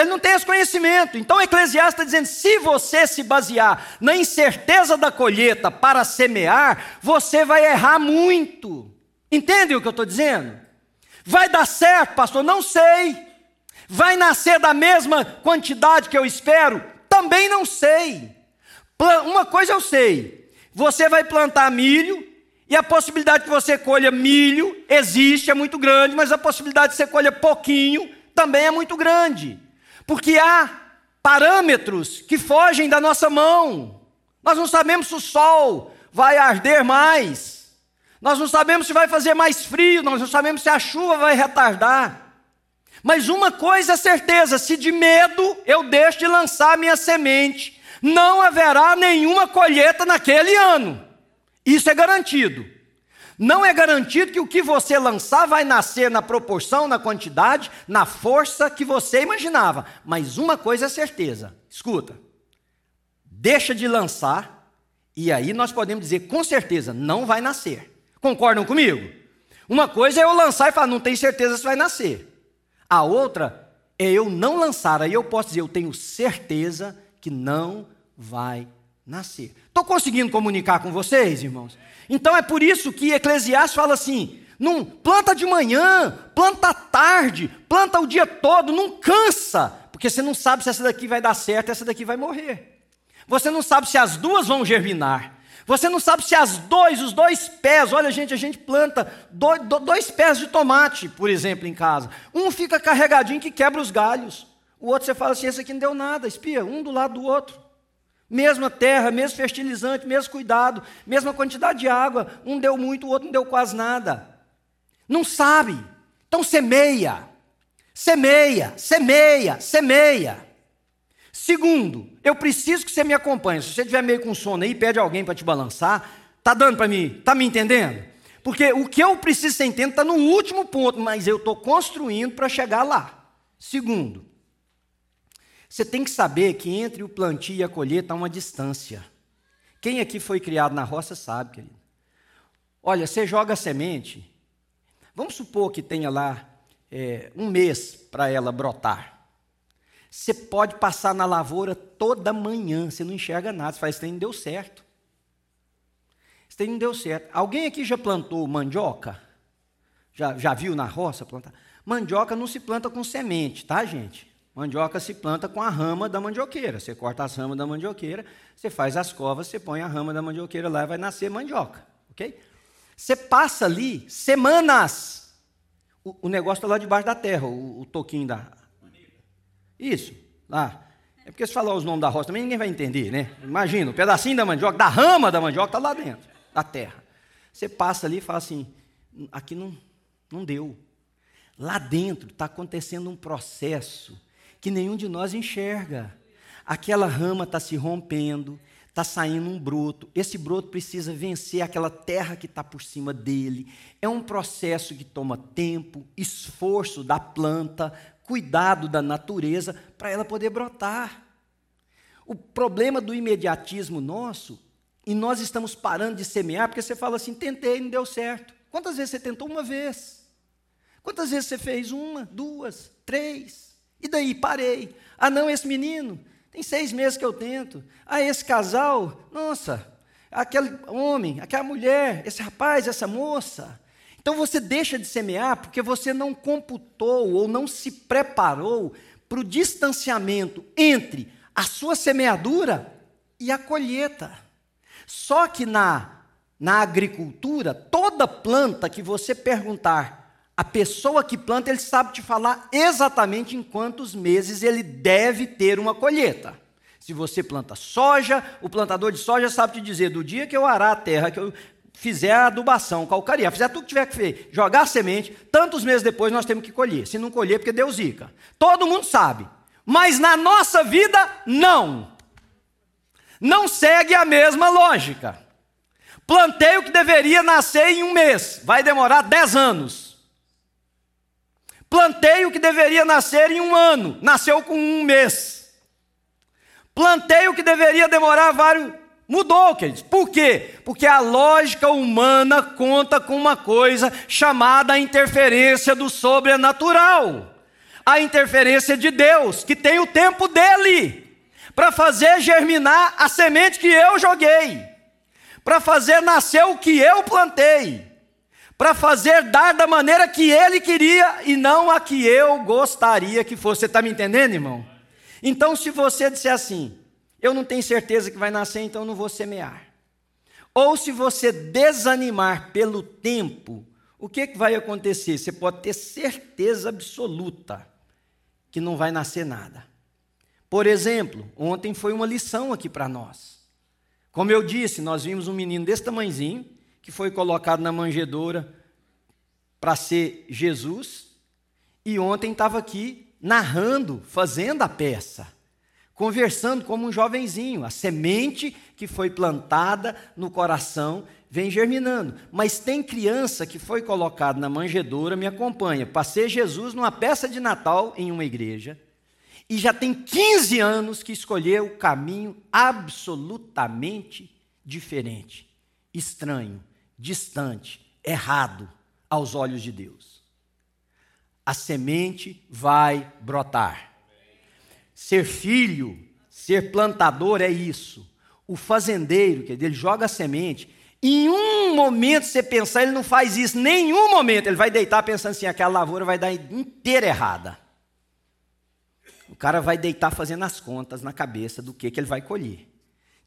Ele não tem esse conhecimento. Então o Eclesiastes está dizendo: se você se basear na incerteza da colheita para semear, você vai errar muito. Entende o que eu estou dizendo? Vai dar certo, pastor? Não sei. Vai nascer da mesma quantidade que eu espero? Também não sei. Uma coisa eu sei: você vai plantar milho, e a possibilidade que você colha milho existe, é muito grande, mas a possibilidade de você colha pouquinho também é muito grande porque há parâmetros que fogem da nossa mão. Nós não sabemos se o sol vai arder mais. Nós não sabemos se vai fazer mais frio, nós não sabemos se a chuva vai retardar. Mas uma coisa é certeza: se de medo eu deixo de lançar minha semente, não haverá nenhuma colheita naquele ano. Isso é garantido. Não é garantido que o que você lançar vai nascer na proporção, na quantidade, na força que você imaginava. Mas uma coisa é certeza: escuta, deixa de lançar, e aí nós podemos dizer com certeza, não vai nascer. Concordam comigo? Uma coisa é eu lançar e falar, não tenho certeza se vai nascer. A outra é eu não lançar, aí eu posso dizer, eu tenho certeza que não vai nascer. Estou conseguindo comunicar com vocês, irmãos? Então é por isso que Eclesiastes fala assim: não planta de manhã, planta tarde, planta o dia todo, não cansa, porque você não sabe se essa daqui vai dar certo, essa daqui vai morrer. Você não sabe se as duas vão germinar. Você não sabe se as dois, os dois pés, olha gente, a gente planta dois, dois pés de tomate, por exemplo, em casa. Um fica carregadinho que quebra os galhos. O outro você fala assim, esse aqui não deu nada, espia, um do lado do outro. Mesma terra, mesmo fertilizante, mesmo cuidado, mesma quantidade de água. Um deu muito, o outro não deu quase nada. Não sabe. Então semeia. Semeia, semeia, semeia. Segundo, eu preciso que você me acompanhe. Se você estiver meio com sono aí, pede alguém para te balançar. Tá dando para mim? Tá me entendendo? Porque o que eu preciso ser entendendo está no último ponto, mas eu estou construindo para chegar lá. Segundo, você tem que saber que entre o plantio e a colheita há uma distância. Quem aqui foi criado na roça sabe, querido. Olha, você joga a semente, vamos supor que tenha lá é, um mês para ela brotar. Você pode passar na lavoura toda manhã, você não enxerga nada, você faz, isso não deu certo. Isso não deu certo. Alguém aqui já plantou mandioca? Já, já viu na roça plantar? Mandioca não se planta com semente, tá, gente? Mandioca se planta com a rama da mandioqueira. Você corta as ramas da mandioqueira, você faz as covas, você põe a rama da mandioqueira lá e vai nascer mandioca, ok? Você passa ali semanas. O, o negócio está lá debaixo da terra, o, o toquinho da, isso, lá. É porque se falar os nomes da roça também ninguém vai entender, né? Imagina, um pedacinho da mandioca, da rama da mandioca está lá dentro, da terra. Você passa ali e fala assim: aqui não, não deu. Lá dentro está acontecendo um processo que nenhum de nós enxerga. Aquela rama está se rompendo, está saindo um broto. Esse broto precisa vencer aquela terra que está por cima dele. É um processo que toma tempo, esforço da planta, cuidado da natureza para ela poder brotar. O problema do imediatismo nosso, e nós estamos parando de semear, porque você fala assim: tentei, não deu certo. Quantas vezes você tentou uma vez? Quantas vezes você fez uma, duas, três? E daí parei. Ah, não, esse menino, tem seis meses que eu tento. Ah, esse casal, nossa, aquele homem, aquela mulher, esse rapaz, essa moça. Então você deixa de semear porque você não computou ou não se preparou para o distanciamento entre a sua semeadura e a colheita. Só que na, na agricultura, toda planta que você perguntar, a pessoa que planta, ele sabe te falar exatamente em quantos meses ele deve ter uma colheita. Se você planta soja, o plantador de soja sabe te dizer do dia que eu arar a terra, que eu fizer a adubação, calcaria, fizer tudo que tiver que fazer, jogar a semente, tantos meses depois nós temos que colher. Se não colher, porque Deus zica. Todo mundo sabe. Mas na nossa vida, não. Não segue a mesma lógica. Plantei o que deveria nascer em um mês, vai demorar dez anos. Plantei o que deveria nascer em um ano, nasceu com um mês. Plantei o que deveria demorar vários, Mudou, queridos. Por quê? Porque a lógica humana conta com uma coisa chamada interferência do sobrenatural. A interferência de Deus, que tem o tempo dele para fazer germinar a semente que eu joguei, para fazer nascer o que eu plantei, para fazer dar da maneira que ele queria e não a que eu gostaria que fosse. Você está me entendendo, irmão? Então, se você disser assim, eu não tenho certeza que vai nascer, então não vou semear. Ou se você desanimar pelo tempo, o que, que vai acontecer? Você pode ter certeza absoluta que não vai nascer nada. Por exemplo, ontem foi uma lição aqui para nós. Como eu disse, nós vimos um menino desse tamanhozinho, que foi colocado na manjedoura para ser Jesus, e ontem estava aqui narrando, fazendo a peça, conversando como um jovenzinho. A semente que foi plantada no coração vem germinando. Mas tem criança que foi colocada na manjedoura, me acompanha, para ser Jesus numa peça de Natal em uma igreja, e já tem 15 anos que escolheu o caminho absolutamente diferente, estranho, distante, errado aos olhos de Deus. A semente vai brotar. Ser filho, ser plantador é isso. O fazendeiro, que ele joga a semente, em um momento você pensar, ele não faz isso, nenhum momento ele vai deitar pensando assim, aquela lavoura vai dar inteira errada. O cara vai deitar fazendo as contas na cabeça do que, que ele vai colher,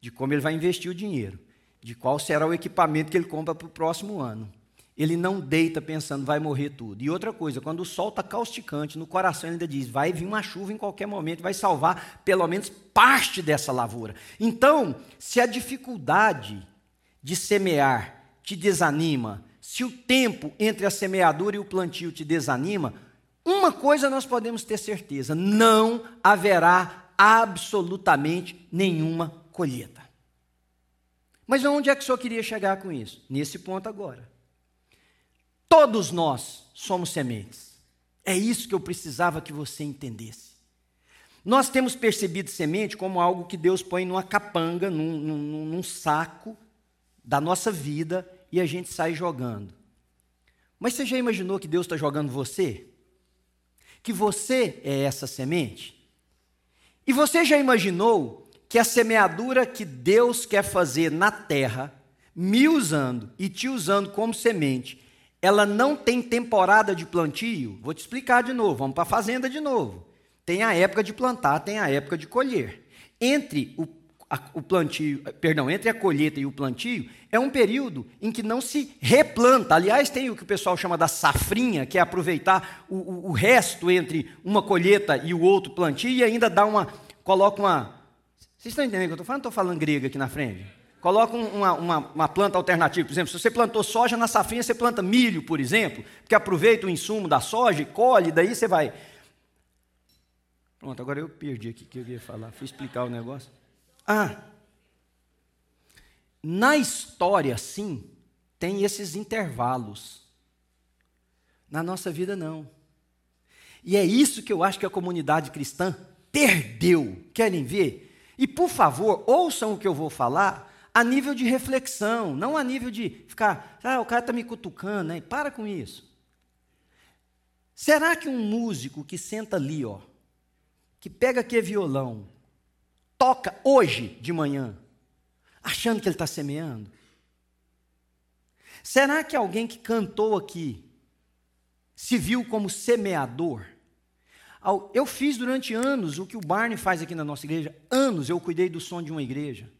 de como ele vai investir o dinheiro, de qual será o equipamento que ele compra para o próximo ano. Ele não deita pensando, vai morrer tudo. E outra coisa, quando o sol está causticante, no coração ele ainda diz, vai vir uma chuva em qualquer momento, vai salvar pelo menos parte dessa lavoura. Então, se a dificuldade de semear te desanima, se o tempo entre a semeadura e o plantio te desanima, uma coisa nós podemos ter certeza: não haverá absolutamente nenhuma colheita. Mas onde é que o senhor queria chegar com isso? Nesse ponto agora. Todos nós somos sementes. É isso que eu precisava que você entendesse. Nós temos percebido semente como algo que Deus põe numa capanga, num, num, num saco da nossa vida e a gente sai jogando. Mas você já imaginou que Deus está jogando você? que você é essa semente? E você já imaginou que a semeadura que Deus quer fazer na terra, me usando e te usando como semente, ela não tem temporada de plantio? Vou te explicar de novo, vamos para a fazenda de novo. Tem a época de plantar, tem a época de colher. Entre o a, o plantio, perdão, entre a colheita e o plantio, é um período em que não se replanta. Aliás, tem o que o pessoal chama da safrinha, que é aproveitar o, o, o resto entre uma colheita e o outro plantio e ainda dá uma, coloca uma. Vocês estão entendendo o que eu estou falando? Estou falando grego aqui na frente. Coloca uma, uma, uma, planta alternativa. Por exemplo, se você plantou soja na safrinha, você planta milho, por exemplo, que aproveita o insumo da soja e colhe, daí você vai. Pronto, agora eu perdi aqui o que eu ia falar. Fui explicar o negócio. Ah, na história, sim, tem esses intervalos. Na nossa vida, não. E é isso que eu acho que a comunidade cristã perdeu. Querem ver? E, por favor, ouçam o que eu vou falar a nível de reflexão, não a nível de ficar, ah, o cara está me cutucando, né? Para com isso. Será que um músico que senta ali, ó, que pega aqui violão, toca hoje de manhã, achando que ele está semeando? Será que alguém que cantou aqui se viu como semeador? Eu fiz durante anos o que o Barney faz aqui na nossa igreja, anos eu cuidei do som de uma igreja.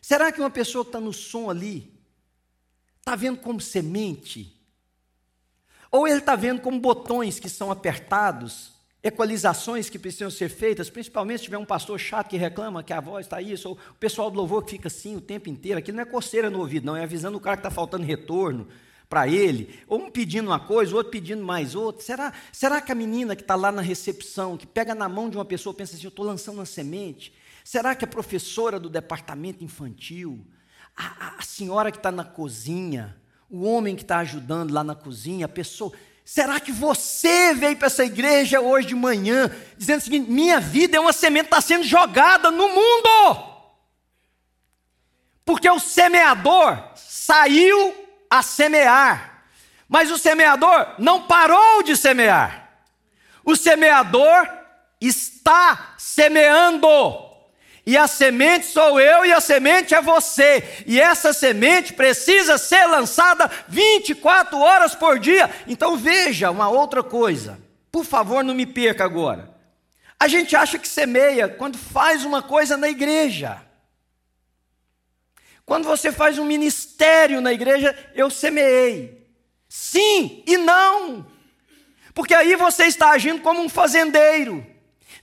Será que uma pessoa que está no som ali, está vendo como semente? Ou ele está vendo como botões que são apertados equalizações que precisam ser feitas, principalmente se tiver um pastor chato que reclama que a voz está isso, ou o pessoal do louvor que fica assim o tempo inteiro, aquilo não é coceira no ouvido, não, é avisando o cara que está faltando retorno para ele, ou um pedindo uma coisa, outro pedindo mais outra. Será, será que a menina que está lá na recepção, que pega na mão de uma pessoa, pensa assim, eu estou lançando uma semente? Será que a professora do departamento infantil, a, a senhora que está na cozinha, o homem que está ajudando lá na cozinha, a pessoa, Será que você veio para essa igreja hoje de manhã dizendo o seguinte: minha vida é uma semente que está sendo jogada no mundo? Porque o semeador saiu a semear, mas o semeador não parou de semear. O semeador está semeando. E a semente sou eu e a semente é você. E essa semente precisa ser lançada 24 horas por dia. Então veja uma outra coisa. Por favor, não me perca agora. A gente acha que semeia quando faz uma coisa na igreja. Quando você faz um ministério na igreja, eu semeei. Sim e não. Porque aí você está agindo como um fazendeiro.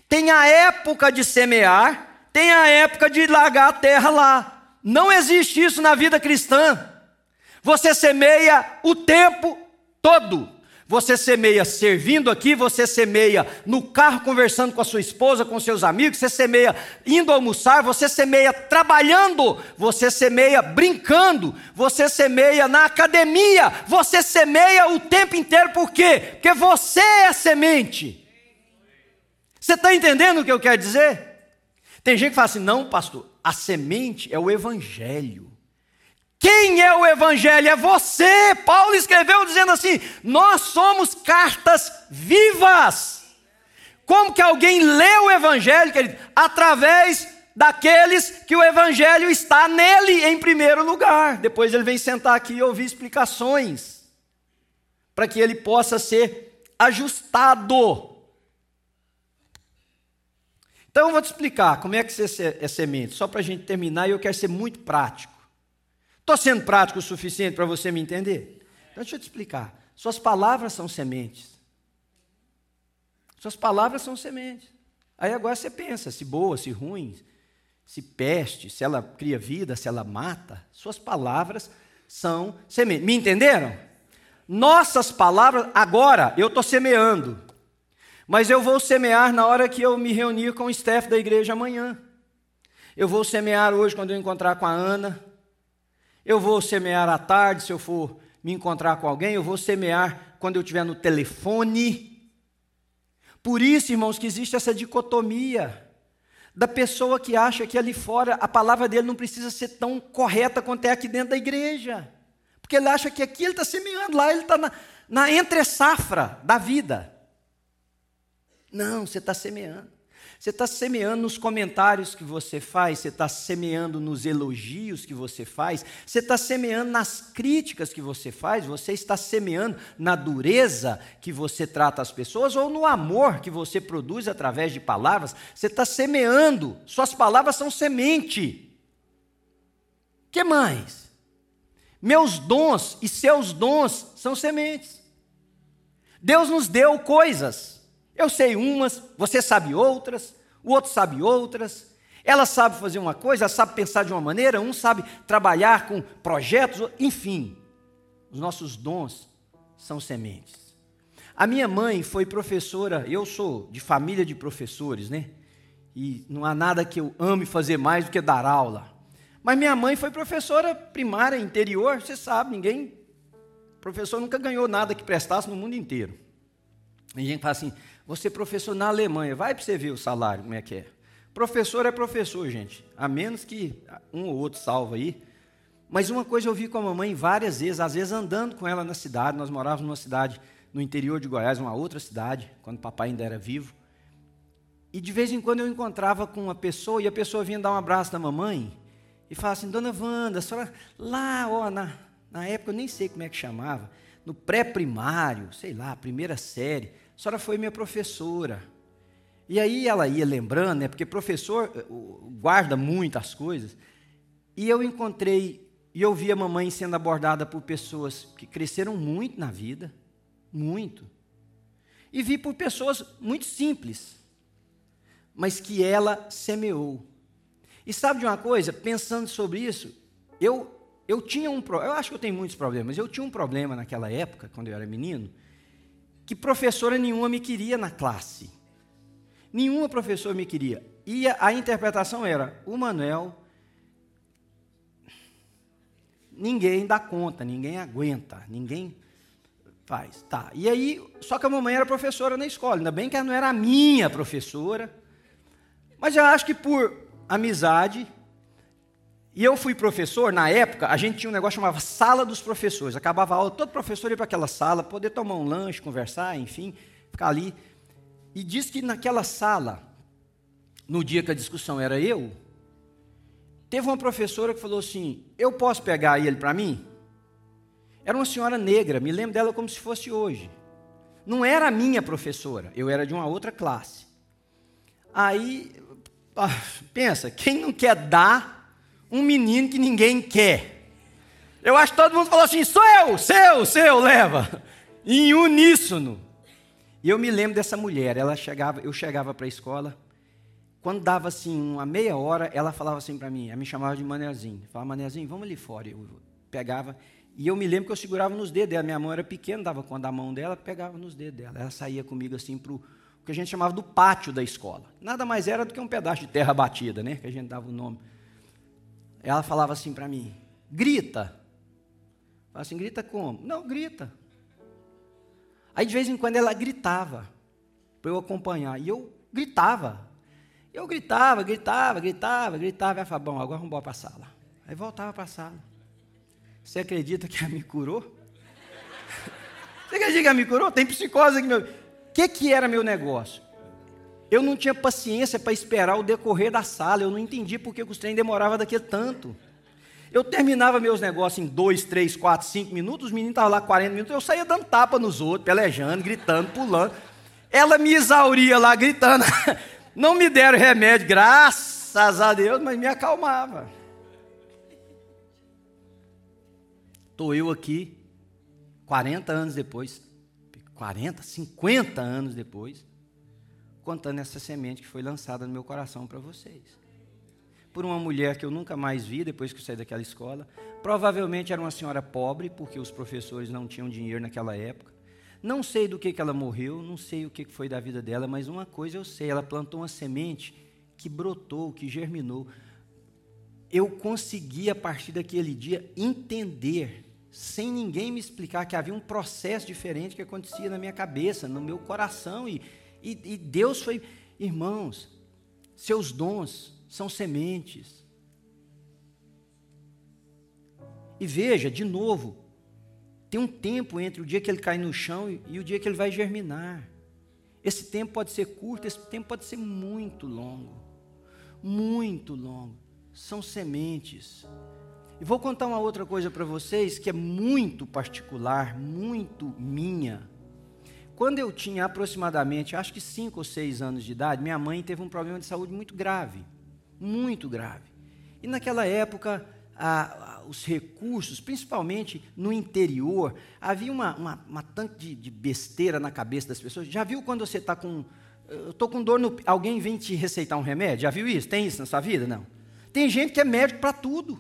Tem a época de semear tem a época de largar a terra lá. Não existe isso na vida cristã. Você semeia o tempo todo. Você semeia servindo aqui, você semeia no carro conversando com a sua esposa, com seus amigos, você semeia indo almoçar, você semeia trabalhando, você semeia brincando, você semeia na academia, você semeia o tempo inteiro, por quê? Porque você é semente. Você está entendendo o que eu quero dizer? Tem gente que fala assim: não, pastor, a semente é o evangelho. Quem é o Evangelho? É você. Paulo escreveu dizendo assim: Nós somos cartas vivas. Como que alguém lê o Evangelho, querido? Através daqueles que o Evangelho está nele em primeiro lugar. Depois ele vem sentar aqui e ouvir explicações, para que ele possa ser ajustado. Então eu vou te explicar como é que você é semente, só para a gente terminar, e eu quero ser muito prático. Estou sendo prático o suficiente para você me entender? Então deixa eu te explicar. Suas palavras são sementes. Suas palavras são sementes. Aí agora você pensa se boa, se ruim, se peste, se ela cria vida, se ela mata. Suas palavras são sementes. Me entenderam? Nossas palavras, agora eu estou semeando. Mas eu vou semear na hora que eu me reunir com o staff da igreja amanhã. Eu vou semear hoje quando eu encontrar com a Ana. Eu vou semear à tarde, se eu for me encontrar com alguém, eu vou semear quando eu estiver no telefone. Por isso, irmãos, que existe essa dicotomia da pessoa que acha que ali fora a palavra dele não precisa ser tão correta quanto é aqui dentro da igreja. Porque ele acha que aqui ele está semeando, lá ele está na, na entre-safra da vida. Não, você está semeando. Você está semeando nos comentários que você faz, você está semeando nos elogios que você faz, você está semeando nas críticas que você faz, você está semeando na dureza que você trata as pessoas ou no amor que você produz através de palavras. Você está semeando, suas palavras são semente. que mais? Meus dons e seus dons são sementes. Deus nos deu coisas. Eu sei umas, você sabe outras, o outro sabe outras. Ela sabe fazer uma coisa, ela sabe pensar de uma maneira, um sabe trabalhar com projetos, enfim. Os nossos dons são sementes. A minha mãe foi professora, eu sou de família de professores, né? E não há nada que eu ame fazer mais do que dar aula. Mas minha mãe foi professora primária, interior, você sabe, ninguém. Professor nunca ganhou nada que prestasse no mundo inteiro. A gente fala assim: você professor na Alemanha, vai para você ver o salário, como é que é. Professor é professor, gente, a menos que um ou outro salva aí. Mas uma coisa eu vi com a mamãe várias vezes, às vezes andando com ela na cidade, nós morávamos numa cidade no interior de Goiás, uma outra cidade, quando papai ainda era vivo. E de vez em quando eu encontrava com uma pessoa e a pessoa vinha dar um abraço da mamãe e falava assim: Dona Wanda, a senhora lá, ó, na, na época eu nem sei como é que chamava, no pré-primário, sei lá, primeira série senhora foi minha professora. E aí ela ia lembrando, né, porque professor eh, guarda muitas coisas. E eu encontrei, e eu vi a mamãe sendo abordada por pessoas que cresceram muito na vida, muito. E vi por pessoas muito simples, mas que ela semeou. E sabe de uma coisa? Pensando sobre isso, eu, eu tinha um eu acho que eu tenho muitos problemas, eu tinha um problema naquela época, quando eu era menino, que professora nenhuma me queria na classe. Nenhuma professora me queria. E a, a interpretação era: o Manuel, ninguém dá conta, ninguém aguenta, ninguém faz. Tá. E aí, só que a mamãe era professora na escola, ainda bem que ela não era a minha professora. Mas eu acho que por amizade, e eu fui professor, na época, a gente tinha um negócio chamava Sala dos Professores. Acabava a aula, todo professor ia para aquela sala, poder tomar um lanche, conversar, enfim, ficar ali. E diz que naquela sala, no dia que a discussão era eu, teve uma professora que falou assim: Eu posso pegar ele para mim? Era uma senhora negra, me lembro dela como se fosse hoje. Não era a minha professora, eu era de uma outra classe. Aí, ah, pensa, quem não quer dar um menino que ninguém quer. Eu acho que todo mundo falou assim: sou eu, seu, seu, leva. Em uníssono. E eu me lembro dessa mulher, ela chegava, eu chegava para a escola quando dava assim uma meia hora, ela falava assim para mim, ela me chamava de Manezinho. Falava, Manezinho, vamos ali fora. Eu pegava, e eu me lembro que eu segurava nos dedos dela. Minha mão era pequena, dava com a mão dela, pegava nos dedos dela. Ela saía comigo assim para o que a gente chamava do pátio da escola. Nada mais era do que um pedaço de terra batida, né? Que a gente dava o nome. Ela falava assim para mim, grita. Falava assim, grita como? Não, grita. Aí de vez em quando ela gritava para eu acompanhar. E eu gritava. Eu gritava, gritava, gritava, gritava. Ela falava, bom, agora vamos embora para a sala. Aí voltava para a sala. Você acredita que ela me curou? Você acredita que ela me curou? Tem psicose aqui, meu. O que, que era meu negócio? Eu não tinha paciência para esperar o decorrer da sala. Eu não entendi por que os trem demorava daqui a tanto. Eu terminava meus negócios em dois, três, quatro, cinco minutos, os meninos estavam lá 40 minutos, eu saía dando tapa nos outros, pelejando, gritando, pulando. Ela me exauria lá, gritando. Não me deram remédio, graças a Deus, mas me acalmava. Estou eu aqui, 40 anos depois, 40, 50 anos depois, contando essa semente que foi lançada no meu coração para vocês. Por uma mulher que eu nunca mais vi depois que eu saí daquela escola. Provavelmente era uma senhora pobre, porque os professores não tinham dinheiro naquela época. Não sei do que, que ela morreu, não sei o que foi da vida dela, mas uma coisa eu sei: ela plantou uma semente que brotou, que germinou. Eu consegui, a partir daquele dia, entender sem ninguém me explicar que havia um processo diferente que acontecia na minha cabeça, no meu coração. E, e, e Deus foi, irmãos, seus dons são sementes. E veja, de novo, tem um tempo entre o dia que ele cai no chão e, e o dia que ele vai germinar. Esse tempo pode ser curto, esse tempo pode ser muito longo. Muito longo. São sementes. E vou contar uma outra coisa para vocês que é muito particular, muito minha. Quando eu tinha aproximadamente, acho que 5 ou 6 anos de idade, minha mãe teve um problema de saúde muito grave. Muito grave. E naquela época, a, a, os recursos, principalmente no interior, havia uma, uma, uma tanque de, de, besteira na cabeça das pessoas. Já viu quando você está com. Eu estou com dor no. Alguém vem te receitar um remédio? Já viu isso? Tem isso na sua vida? Não. Tem gente que é médico para tudo.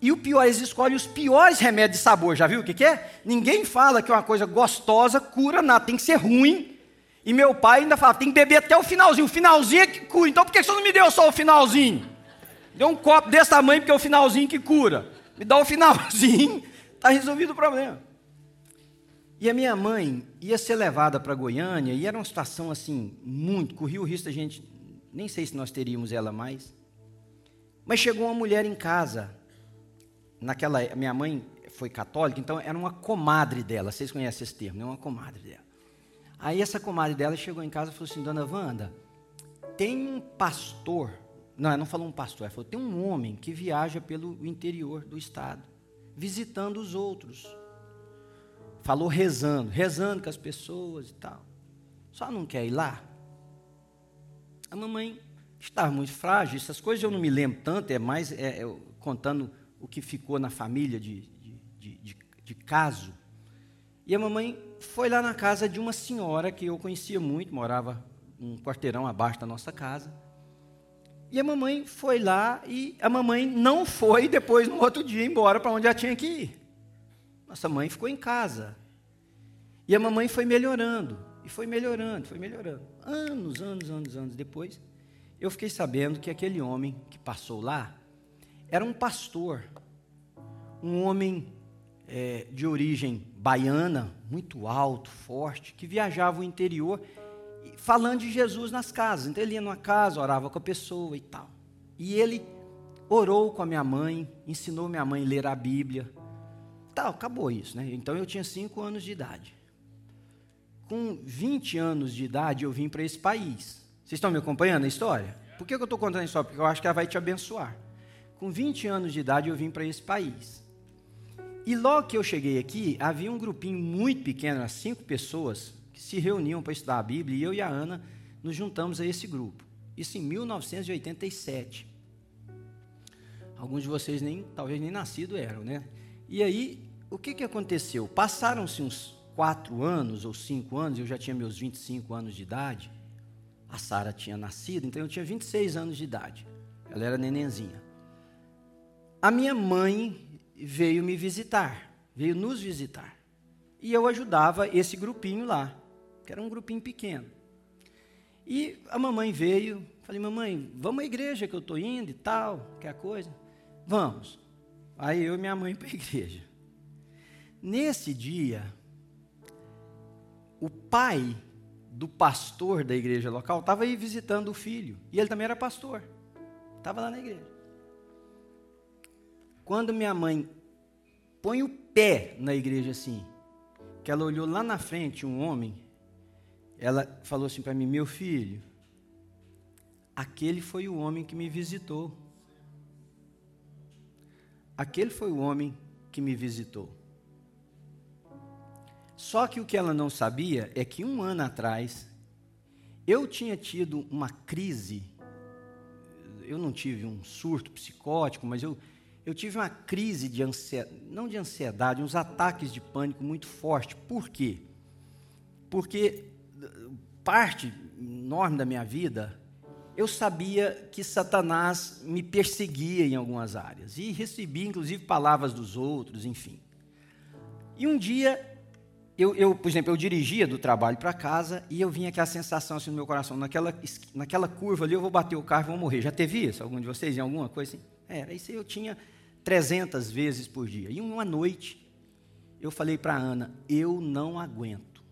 E o pior, eles escolhem os piores remédios de sabor. Já viu o que, que é? Ninguém fala que uma coisa gostosa cura nada, tem que ser ruim. E meu pai ainda fala, tem que beber até o finalzinho. O finalzinho é que cura. Então por que você não me deu só o finalzinho? Deu um copo desse tamanho porque é o finalzinho que cura. Me dá o finalzinho, está resolvido o problema. E a minha mãe ia ser levada para Goiânia, e era uma situação assim, muito, corria o risco da gente, nem sei se nós teríamos ela mais. Mas chegou uma mulher em casa, naquela minha mãe foi católica, então era uma comadre dela. Vocês conhecem esse termo, não é uma comadre dela. Aí essa comadre dela chegou em casa e falou assim: "Dona Wanda, tem um pastor, não, ela não falou um pastor, ela falou: tem um homem que viaja pelo interior do estado, visitando os outros. Falou rezando, rezando com as pessoas e tal. Só não quer ir lá? A mamãe estava muito frágil, essas coisas eu não me lembro tanto, é mais é, é, contando o que ficou na família de, de, de, de, caso. E a mamãe foi lá na casa de uma senhora que eu conhecia muito, morava um quarteirão abaixo da nossa casa. E a mamãe foi lá e a mamãe não foi depois, no outro dia, embora para onde ela tinha que ir. Nossa mãe ficou em casa. E a mamãe foi melhorando, e foi melhorando, foi melhorando. Anos, anos, anos, anos depois, eu fiquei sabendo que aquele homem que passou lá era um pastor, um homem é, de origem baiana, muito alto, forte, que viajava o interior falando de Jesus nas casas. Então ele ia numa casa, orava com a pessoa e tal. E ele orou com a minha mãe, ensinou minha mãe a ler a Bíblia. Tal, acabou isso, né? Então eu tinha cinco anos de idade. Com 20 anos de idade eu vim para esse país. Vocês estão me acompanhando a história? Por que eu estou contando a história? Porque eu acho que ela vai te abençoar. Com 20 anos de idade eu vim para esse país. E logo que eu cheguei aqui, havia um grupinho muito pequeno, cinco pessoas, que se reuniam para estudar a Bíblia, e eu e a Ana nos juntamos a esse grupo. Isso em 1987. Alguns de vocês nem, talvez nem nascidos eram, né? E aí, o que, que aconteceu? Passaram-se uns quatro anos ou cinco anos, eu já tinha meus 25 anos de idade, A Sara tinha nascido, então eu tinha 26 anos de idade. Ela era nenenzinha. A minha mãe veio me visitar, veio nos visitar. E eu ajudava esse grupinho lá, que era um grupinho pequeno. E a mamãe veio, falei, mamãe, vamos à igreja que eu estou indo e tal, que a coisa. Vamos. Aí eu e minha mãe para a igreja. Nesse dia, o pai do pastor da igreja local estava aí visitando o filho. E ele também era pastor. Estava lá na igreja. Quando minha mãe põe o pé na igreja assim, que ela olhou lá na frente um homem, ela falou assim para mim: Meu filho, aquele foi o homem que me visitou. Aquele foi o homem que me visitou. Só que o que ela não sabia é que um ano atrás eu tinha tido uma crise. Eu não tive um surto psicótico, mas eu, eu tive uma crise de ansiedade, não de ansiedade, uns ataques de pânico muito forte. Por quê? Porque parte enorme da minha vida, eu sabia que Satanás me perseguia em algumas áreas e recebi inclusive palavras dos outros, enfim. E um dia eu, eu, por exemplo, eu dirigia do trabalho para casa e eu vinha aquela sensação assim no meu coração, naquela, naquela curva ali eu vou bater o carro e vou morrer. Já teve isso? Algum de vocês em alguma coisa assim? Era, isso eu tinha 300 vezes por dia. E uma noite eu falei para Ana, eu não aguento.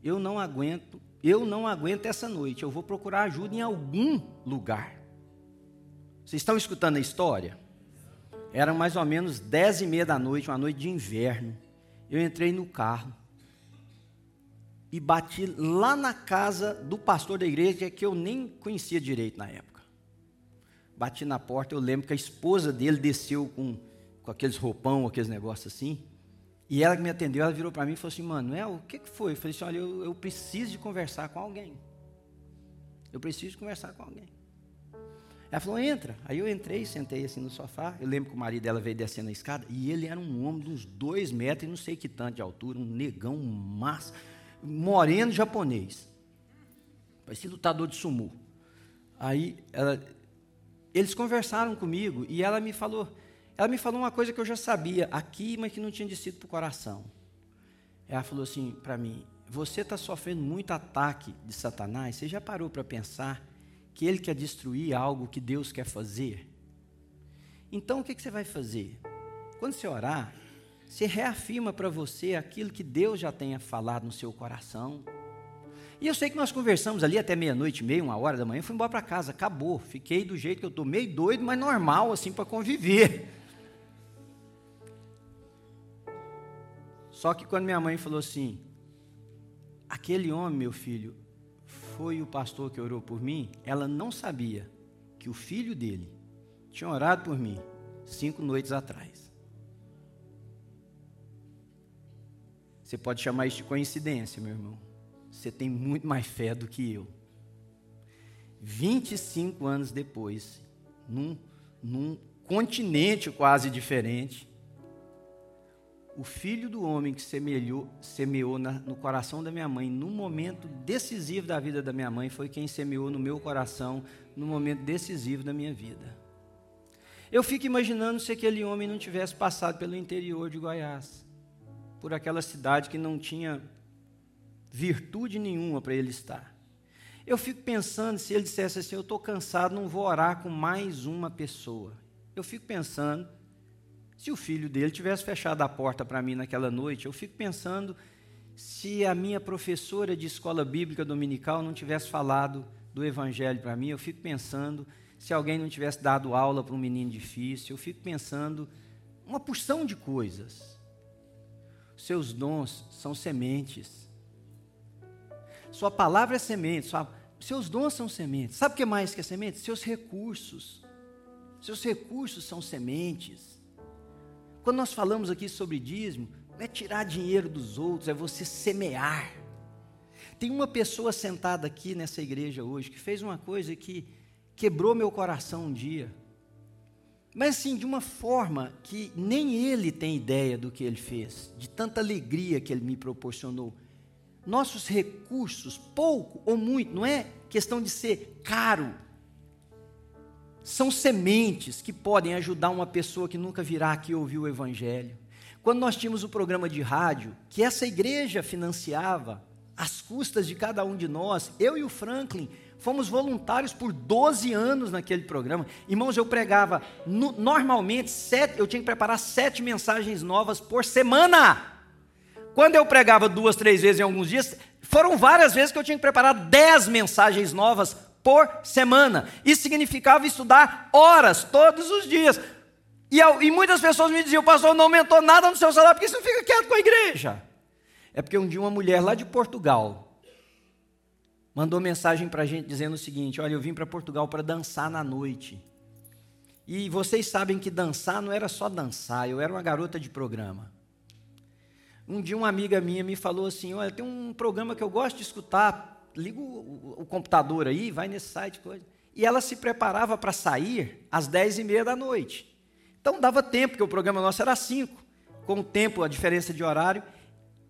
Eu não aguento, eu não aguento essa noite. Eu vou procurar ajuda em algum lugar. Vocês estão escutando a história? Eram mais ou menos 10 e meia da noite, uma noite de inverno eu entrei no carro e bati lá na casa do pastor da igreja que eu nem conhecia direito na época. Bati na porta, eu lembro que a esposa dele desceu com, com aqueles roupão, aqueles negócios assim. E ela que me atendeu, ela virou para mim e falou assim: Manuel, o que, que foi? Eu falei assim: olha, eu, eu preciso de conversar com alguém. Eu preciso de conversar com alguém. Ela falou, entra. Aí eu entrei, sentei assim no sofá. Eu lembro que o marido dela veio descendo a escada e ele era um homem de uns dois metros e não sei que tanto de altura, um negão, um massa, moreno japonês. Parecia lutador de sumo. Aí ela, eles conversaram comigo e ela me falou, ela me falou uma coisa que eu já sabia aqui, mas que não tinha descido para o coração. Ela falou assim para mim: Você está sofrendo muito ataque de Satanás? Você já parou para pensar que ele quer destruir algo que Deus quer fazer. Então o que, que você vai fazer? Quando você orar, você reafirma para você aquilo que Deus já tenha falado no seu coração. E eu sei que nós conversamos ali até meia-noite, meia, uma hora da manhã, fui embora para casa, acabou. Fiquei do jeito que eu estou, meio doido, mas normal, assim, para conviver. Só que quando minha mãe falou assim, aquele homem, meu filho, foi o pastor que orou por mim, ela não sabia que o filho dele tinha orado por mim cinco noites atrás. Você pode chamar isso de coincidência, meu irmão. Você tem muito mais fé do que eu. 25 anos depois, num, num continente quase diferente, o filho do homem que semeou, semeou na, no coração da minha mãe, no momento decisivo da vida da minha mãe, foi quem semeou no meu coração, no momento decisivo da minha vida. Eu fico imaginando se aquele homem não tivesse passado pelo interior de Goiás, por aquela cidade que não tinha virtude nenhuma para ele estar. Eu fico pensando se ele dissesse assim: Eu estou cansado, não vou orar com mais uma pessoa. Eu fico pensando se o filho dele tivesse fechado a porta para mim naquela noite, eu fico pensando se a minha professora de escola bíblica dominical não tivesse falado do evangelho para mim, eu fico pensando se alguém não tivesse dado aula para um menino difícil, eu fico pensando uma porção de coisas. Seus dons são sementes. Sua palavra é semente, sua, seus dons são sementes. Sabe o que mais que é semente? Seus recursos. Seus recursos são sementes. Quando nós falamos aqui sobre dízimo, não é tirar dinheiro dos outros, é você semear. Tem uma pessoa sentada aqui nessa igreja hoje que fez uma coisa que quebrou meu coração um dia. Mas assim, de uma forma que nem ele tem ideia do que ele fez, de tanta alegria que ele me proporcionou. Nossos recursos, pouco ou muito, não é questão de ser caro. São sementes que podem ajudar uma pessoa que nunca virá aqui ouvir o Evangelho. Quando nós tínhamos o programa de rádio, que essa igreja financiava, às custas de cada um de nós, eu e o Franklin, fomos voluntários por 12 anos naquele programa. Irmãos, eu pregava no, normalmente, sete, eu tinha que preparar sete mensagens novas por semana. Quando eu pregava duas, três vezes em alguns dias, foram várias vezes que eu tinha que preparar dez mensagens novas por semana. Isso significava estudar horas todos os dias. E, e muitas pessoas me diziam, pastor, não aumentou nada no seu salário, porque você não fica quieto com a igreja. É porque um dia uma mulher lá de Portugal mandou mensagem para a gente dizendo o seguinte: Olha, eu vim para Portugal para dançar na noite. E vocês sabem que dançar não era só dançar, eu era uma garota de programa. Um dia uma amiga minha me falou assim: Olha, tem um programa que eu gosto de escutar, liga o, o, computador aí, vai nesse site, coisa. E ela se preparava para sair às dez e meia da noite. Então dava tempo, porque o programa nosso era cinco. Com o tempo, a diferença de horário,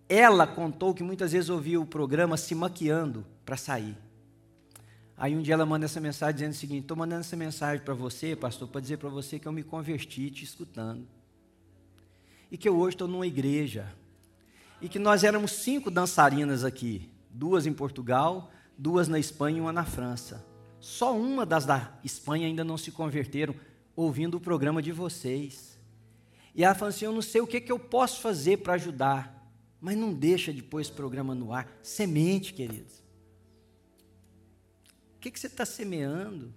ela contou que muitas vezes ouvia o programa se maquiando para sair. Aí um dia ela manda essa mensagem dizendo o seguinte: estou mandando essa mensagem para você, pastor, para dizer para você que eu me converti te escutando. E que eu hoje estou numa igreja. E que nós éramos cinco dançarinas aqui: duas em Portugal, duas na Espanha e uma na França. Só uma das da Espanha ainda não se converteram ouvindo o programa de vocês. E ela falou assim: Eu não sei o que, que eu posso fazer para ajudar. Mas não deixa depois o programa no ar. Semente, queridos. O que, que você está semeando?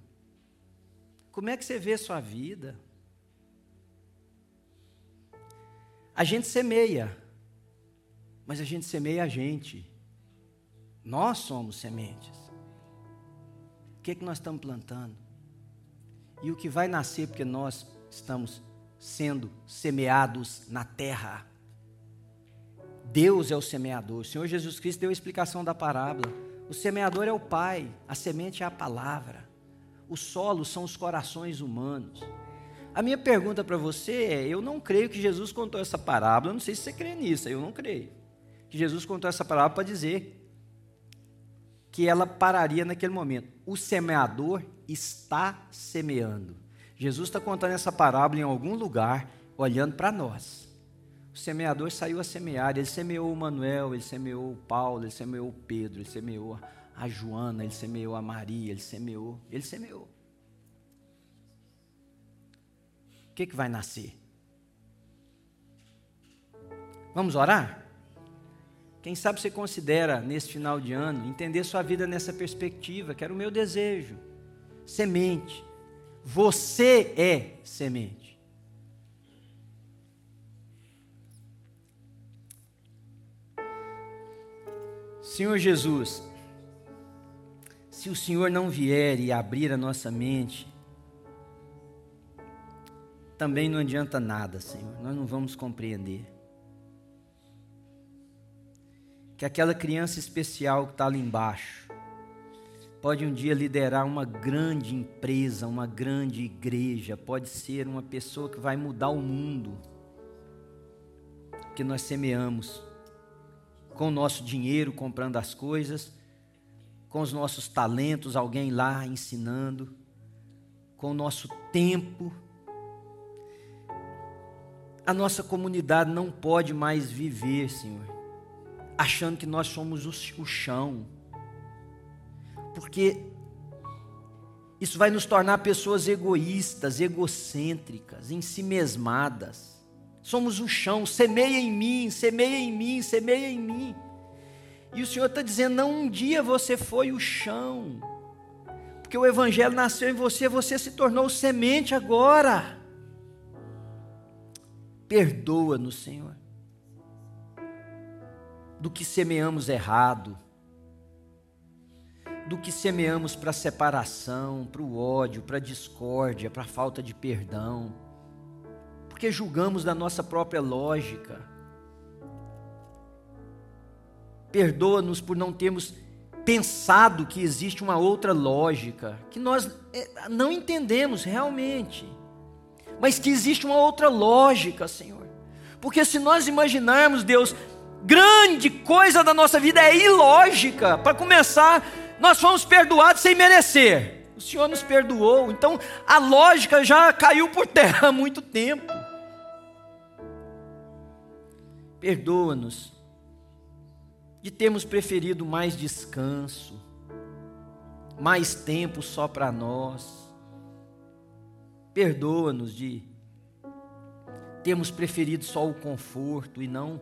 Como é que você vê a sua vida? A gente semeia, mas a gente semeia a gente. Nós somos sementes. O que, que nós estamos plantando? E o que vai nascer porque nós estamos sendo semeados na terra. Deus é o semeador. O Senhor Jesus Cristo deu a explicação da parábola. O semeador é o Pai, a semente é a palavra. O solo são os corações humanos. A minha pergunta para você é: eu não creio que Jesus contou essa parábola, eu não sei se você crê nisso, eu não creio. Que Jesus contou essa parábola para dizer que ela pararia naquele momento. O semeador está semeando. Jesus está contando essa parábola em algum lugar, olhando para nós. O semeador saiu a semear, ele semeou o Manuel, ele semeou o Paulo, ele semeou o Pedro, ele semeou a Joana, ele semeou a Maria, ele semeou, ele semeou. O que, que vai nascer? Vamos orar? Quem sabe você considera, nesse final de ano, entender sua vida nessa perspectiva, que era o meu desejo. Semente. Você é semente. Senhor Jesus, se o Senhor não vier e abrir a nossa mente, também não adianta nada, Senhor, nós não vamos compreender. Que aquela criança especial que está ali embaixo, pode um dia liderar uma grande empresa, uma grande igreja, pode ser uma pessoa que vai mudar o mundo, que nós semeamos com o nosso dinheiro comprando as coisas, com os nossos talentos, alguém lá ensinando, com o nosso tempo. A nossa comunidade não pode mais viver, Senhor, achando que nós somos o chão, porque isso vai nos tornar pessoas egoístas, egocêntricas, em si mesmadas. Somos o chão, semeia em mim, semeia em mim, semeia em mim. E o Senhor está dizendo: não, um dia você foi o chão, porque o Evangelho nasceu em você, você se tornou semente agora. Perdoa-nos, Senhor, do que semeamos errado, do que semeamos para separação, para o ódio, para a discórdia, para a falta de perdão porque julgamos da nossa própria lógica. Perdoa-nos por não termos pensado que existe uma outra lógica, que nós é, não entendemos realmente, mas que existe uma outra lógica, Senhor. Porque se nós imaginarmos, Deus, grande coisa da nossa vida é ilógica. Para começar, nós fomos perdoados sem merecer. O Senhor nos perdoou, então a lógica já caiu por terra há muito tempo. Perdoa-nos de termos preferido mais descanso, mais tempo só para nós. Perdoa-nos de termos preferido só o conforto e não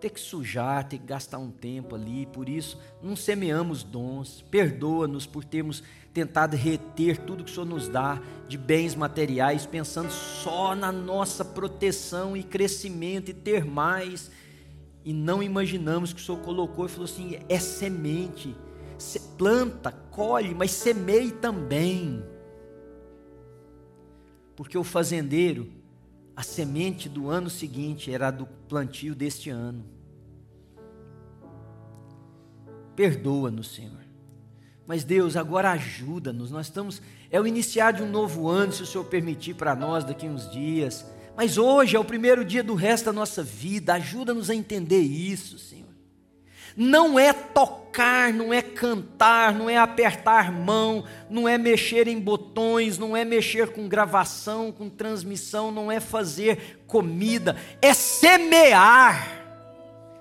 ter que sujar, ter que gastar um tempo ali, por isso não semeamos dons. Perdoa-nos por termos tentado reter tudo que o Senhor nos dá de bens materiais, pensando só na nossa proteção e crescimento e ter mais. E não imaginamos que o Senhor colocou e falou assim: é semente, planta, colhe, mas semeie também. Porque o fazendeiro, a semente do ano seguinte era do plantio deste ano. Perdoa-nos, Senhor. Mas Deus, agora ajuda-nos. Nós estamos é o iniciar de um novo ano, se o Senhor permitir para nós daqui uns dias. Mas hoje é o primeiro dia do resto da nossa vida. Ajuda-nos a entender isso, Senhor. Não é tocar, não é cantar, não é apertar mão, não é mexer em botões, não é mexer com gravação, com transmissão, não é fazer comida, é semear.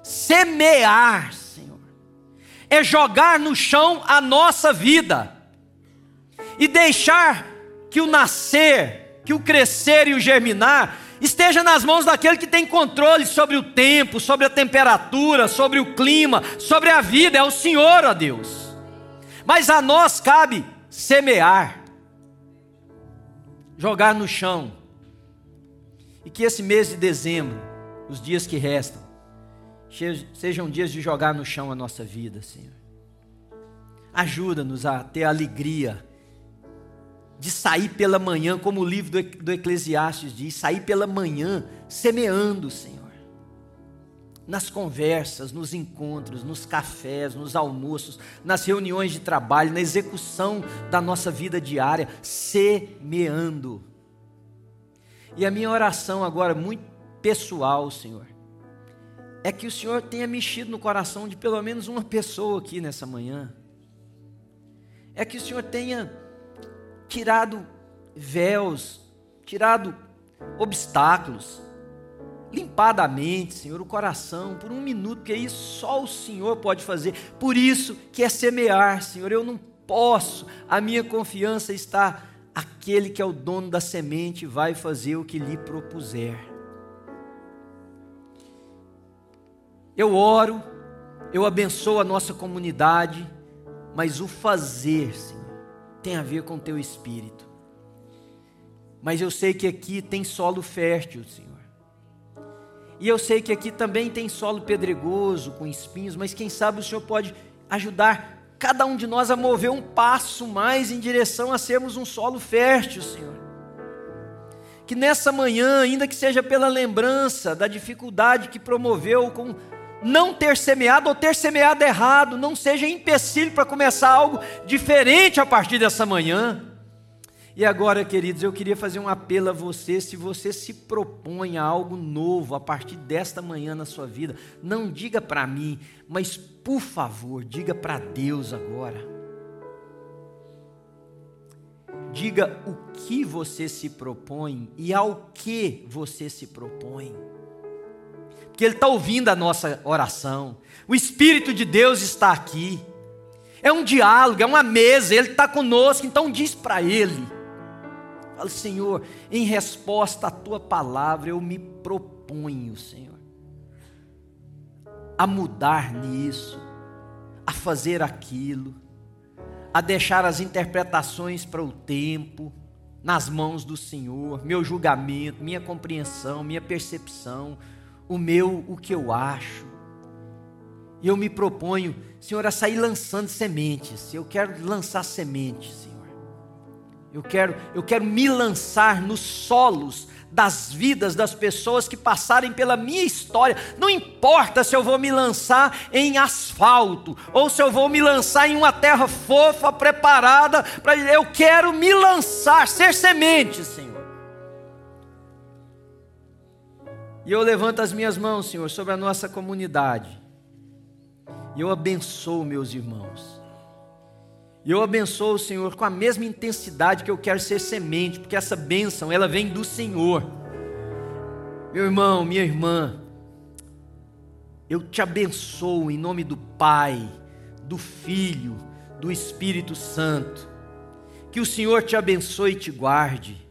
Semear, Senhor. É jogar no chão a nossa vida e deixar que o nascer, que o crescer e o germinar esteja nas mãos daquele que tem controle sobre o tempo, sobre a temperatura, sobre o clima, sobre a vida, é o Senhor, ó Deus. Mas a nós cabe semear, jogar no chão, e que esse mês de dezembro, os dias que restam, sejam dias de jogar no chão a nossa vida, Senhor. Ajuda-nos a ter alegria de sair pela manhã, como o livro do Eclesiastes diz, sair pela manhã semeando, Senhor. Nas conversas, nos encontros, nos cafés, nos almoços, nas reuniões de trabalho, na execução da nossa vida diária, semeando. E a minha oração agora, muito pessoal, Senhor, é que o Senhor tenha mexido no coração de pelo menos uma pessoa aqui nessa manhã. É que o Senhor tenha tirado véus, tirado obstáculos, limpado a mente, Senhor, o coração, por um minuto, porque isso só o Senhor pode fazer. Por isso que é semear, Senhor. Eu não posso, a minha confiança está aquele que é o dono da semente vai fazer o que lhe propuser. Eu oro, eu abençoo a nossa comunidade, mas o fazer, Senhor, tem a ver com o teu espírito. Mas eu sei que aqui tem solo fértil, Senhor. E eu sei que aqui também tem solo pedregoso, com espinhos, mas quem sabe o Senhor pode ajudar cada um de nós a mover um passo mais em direção a sermos um solo fértil, Senhor. Que nessa manhã, ainda que seja pela lembrança da dificuldade que promoveu com não ter semeado ou ter semeado errado, não seja empecilho para começar algo diferente a partir dessa manhã. E agora, queridos, eu queria fazer um apelo a você, se você se propõe a algo novo a partir desta manhã na sua vida, não diga para mim, mas por favor, diga para Deus agora. Diga o que você se propõe e ao que você se propõe que Ele está ouvindo a nossa oração. O Espírito de Deus está aqui. É um diálogo, é uma mesa, Ele está conosco, então diz para Ele. Fala, Senhor, em resposta à tua palavra, eu me proponho, Senhor, a mudar nisso, a fazer aquilo, a deixar as interpretações para o tempo nas mãos do Senhor, meu julgamento, minha compreensão, minha percepção, o meu, o que eu acho. E eu me proponho, Senhor, a sair lançando sementes. Eu quero lançar sementes, Senhor. Eu quero, eu quero me lançar nos solos das vidas das pessoas que passarem pela minha história. Não importa se eu vou me lançar em asfalto ou se eu vou me lançar em uma terra fofa, preparada para eu quero me lançar, ser semente, Senhor. E eu levanto as minhas mãos, Senhor, sobre a nossa comunidade. E eu abençoo meus irmãos. E eu abençoo o Senhor com a mesma intensidade que eu quero ser semente, porque essa bênção, ela vem do Senhor. Meu irmão, minha irmã, eu te abençoo em nome do Pai, do Filho, do Espírito Santo. Que o Senhor te abençoe e te guarde.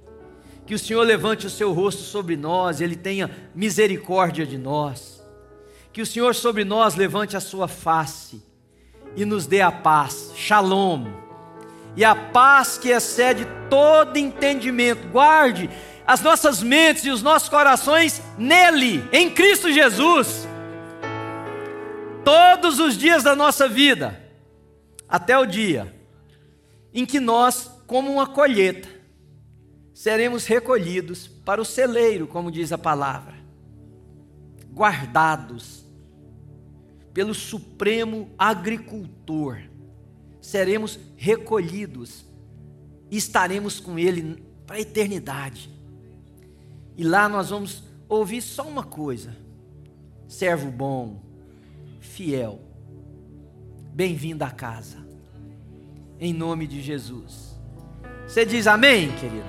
Que o Senhor levante o seu rosto sobre nós, Ele tenha misericórdia de nós. Que o Senhor sobre nós levante a sua face e nos dê a paz. Shalom. E a paz que excede todo entendimento. Guarde as nossas mentes e os nossos corações nele, em Cristo Jesus. Todos os dias da nossa vida, até o dia em que nós, como uma colheita, seremos recolhidos para o celeiro, como diz a palavra, guardados pelo Supremo Agricultor, seremos recolhidos e estaremos com Ele para a eternidade. E lá nós vamos ouvir só uma coisa: servo bom, fiel, bem-vindo à casa, em nome de Jesus. Você diz amém, querido?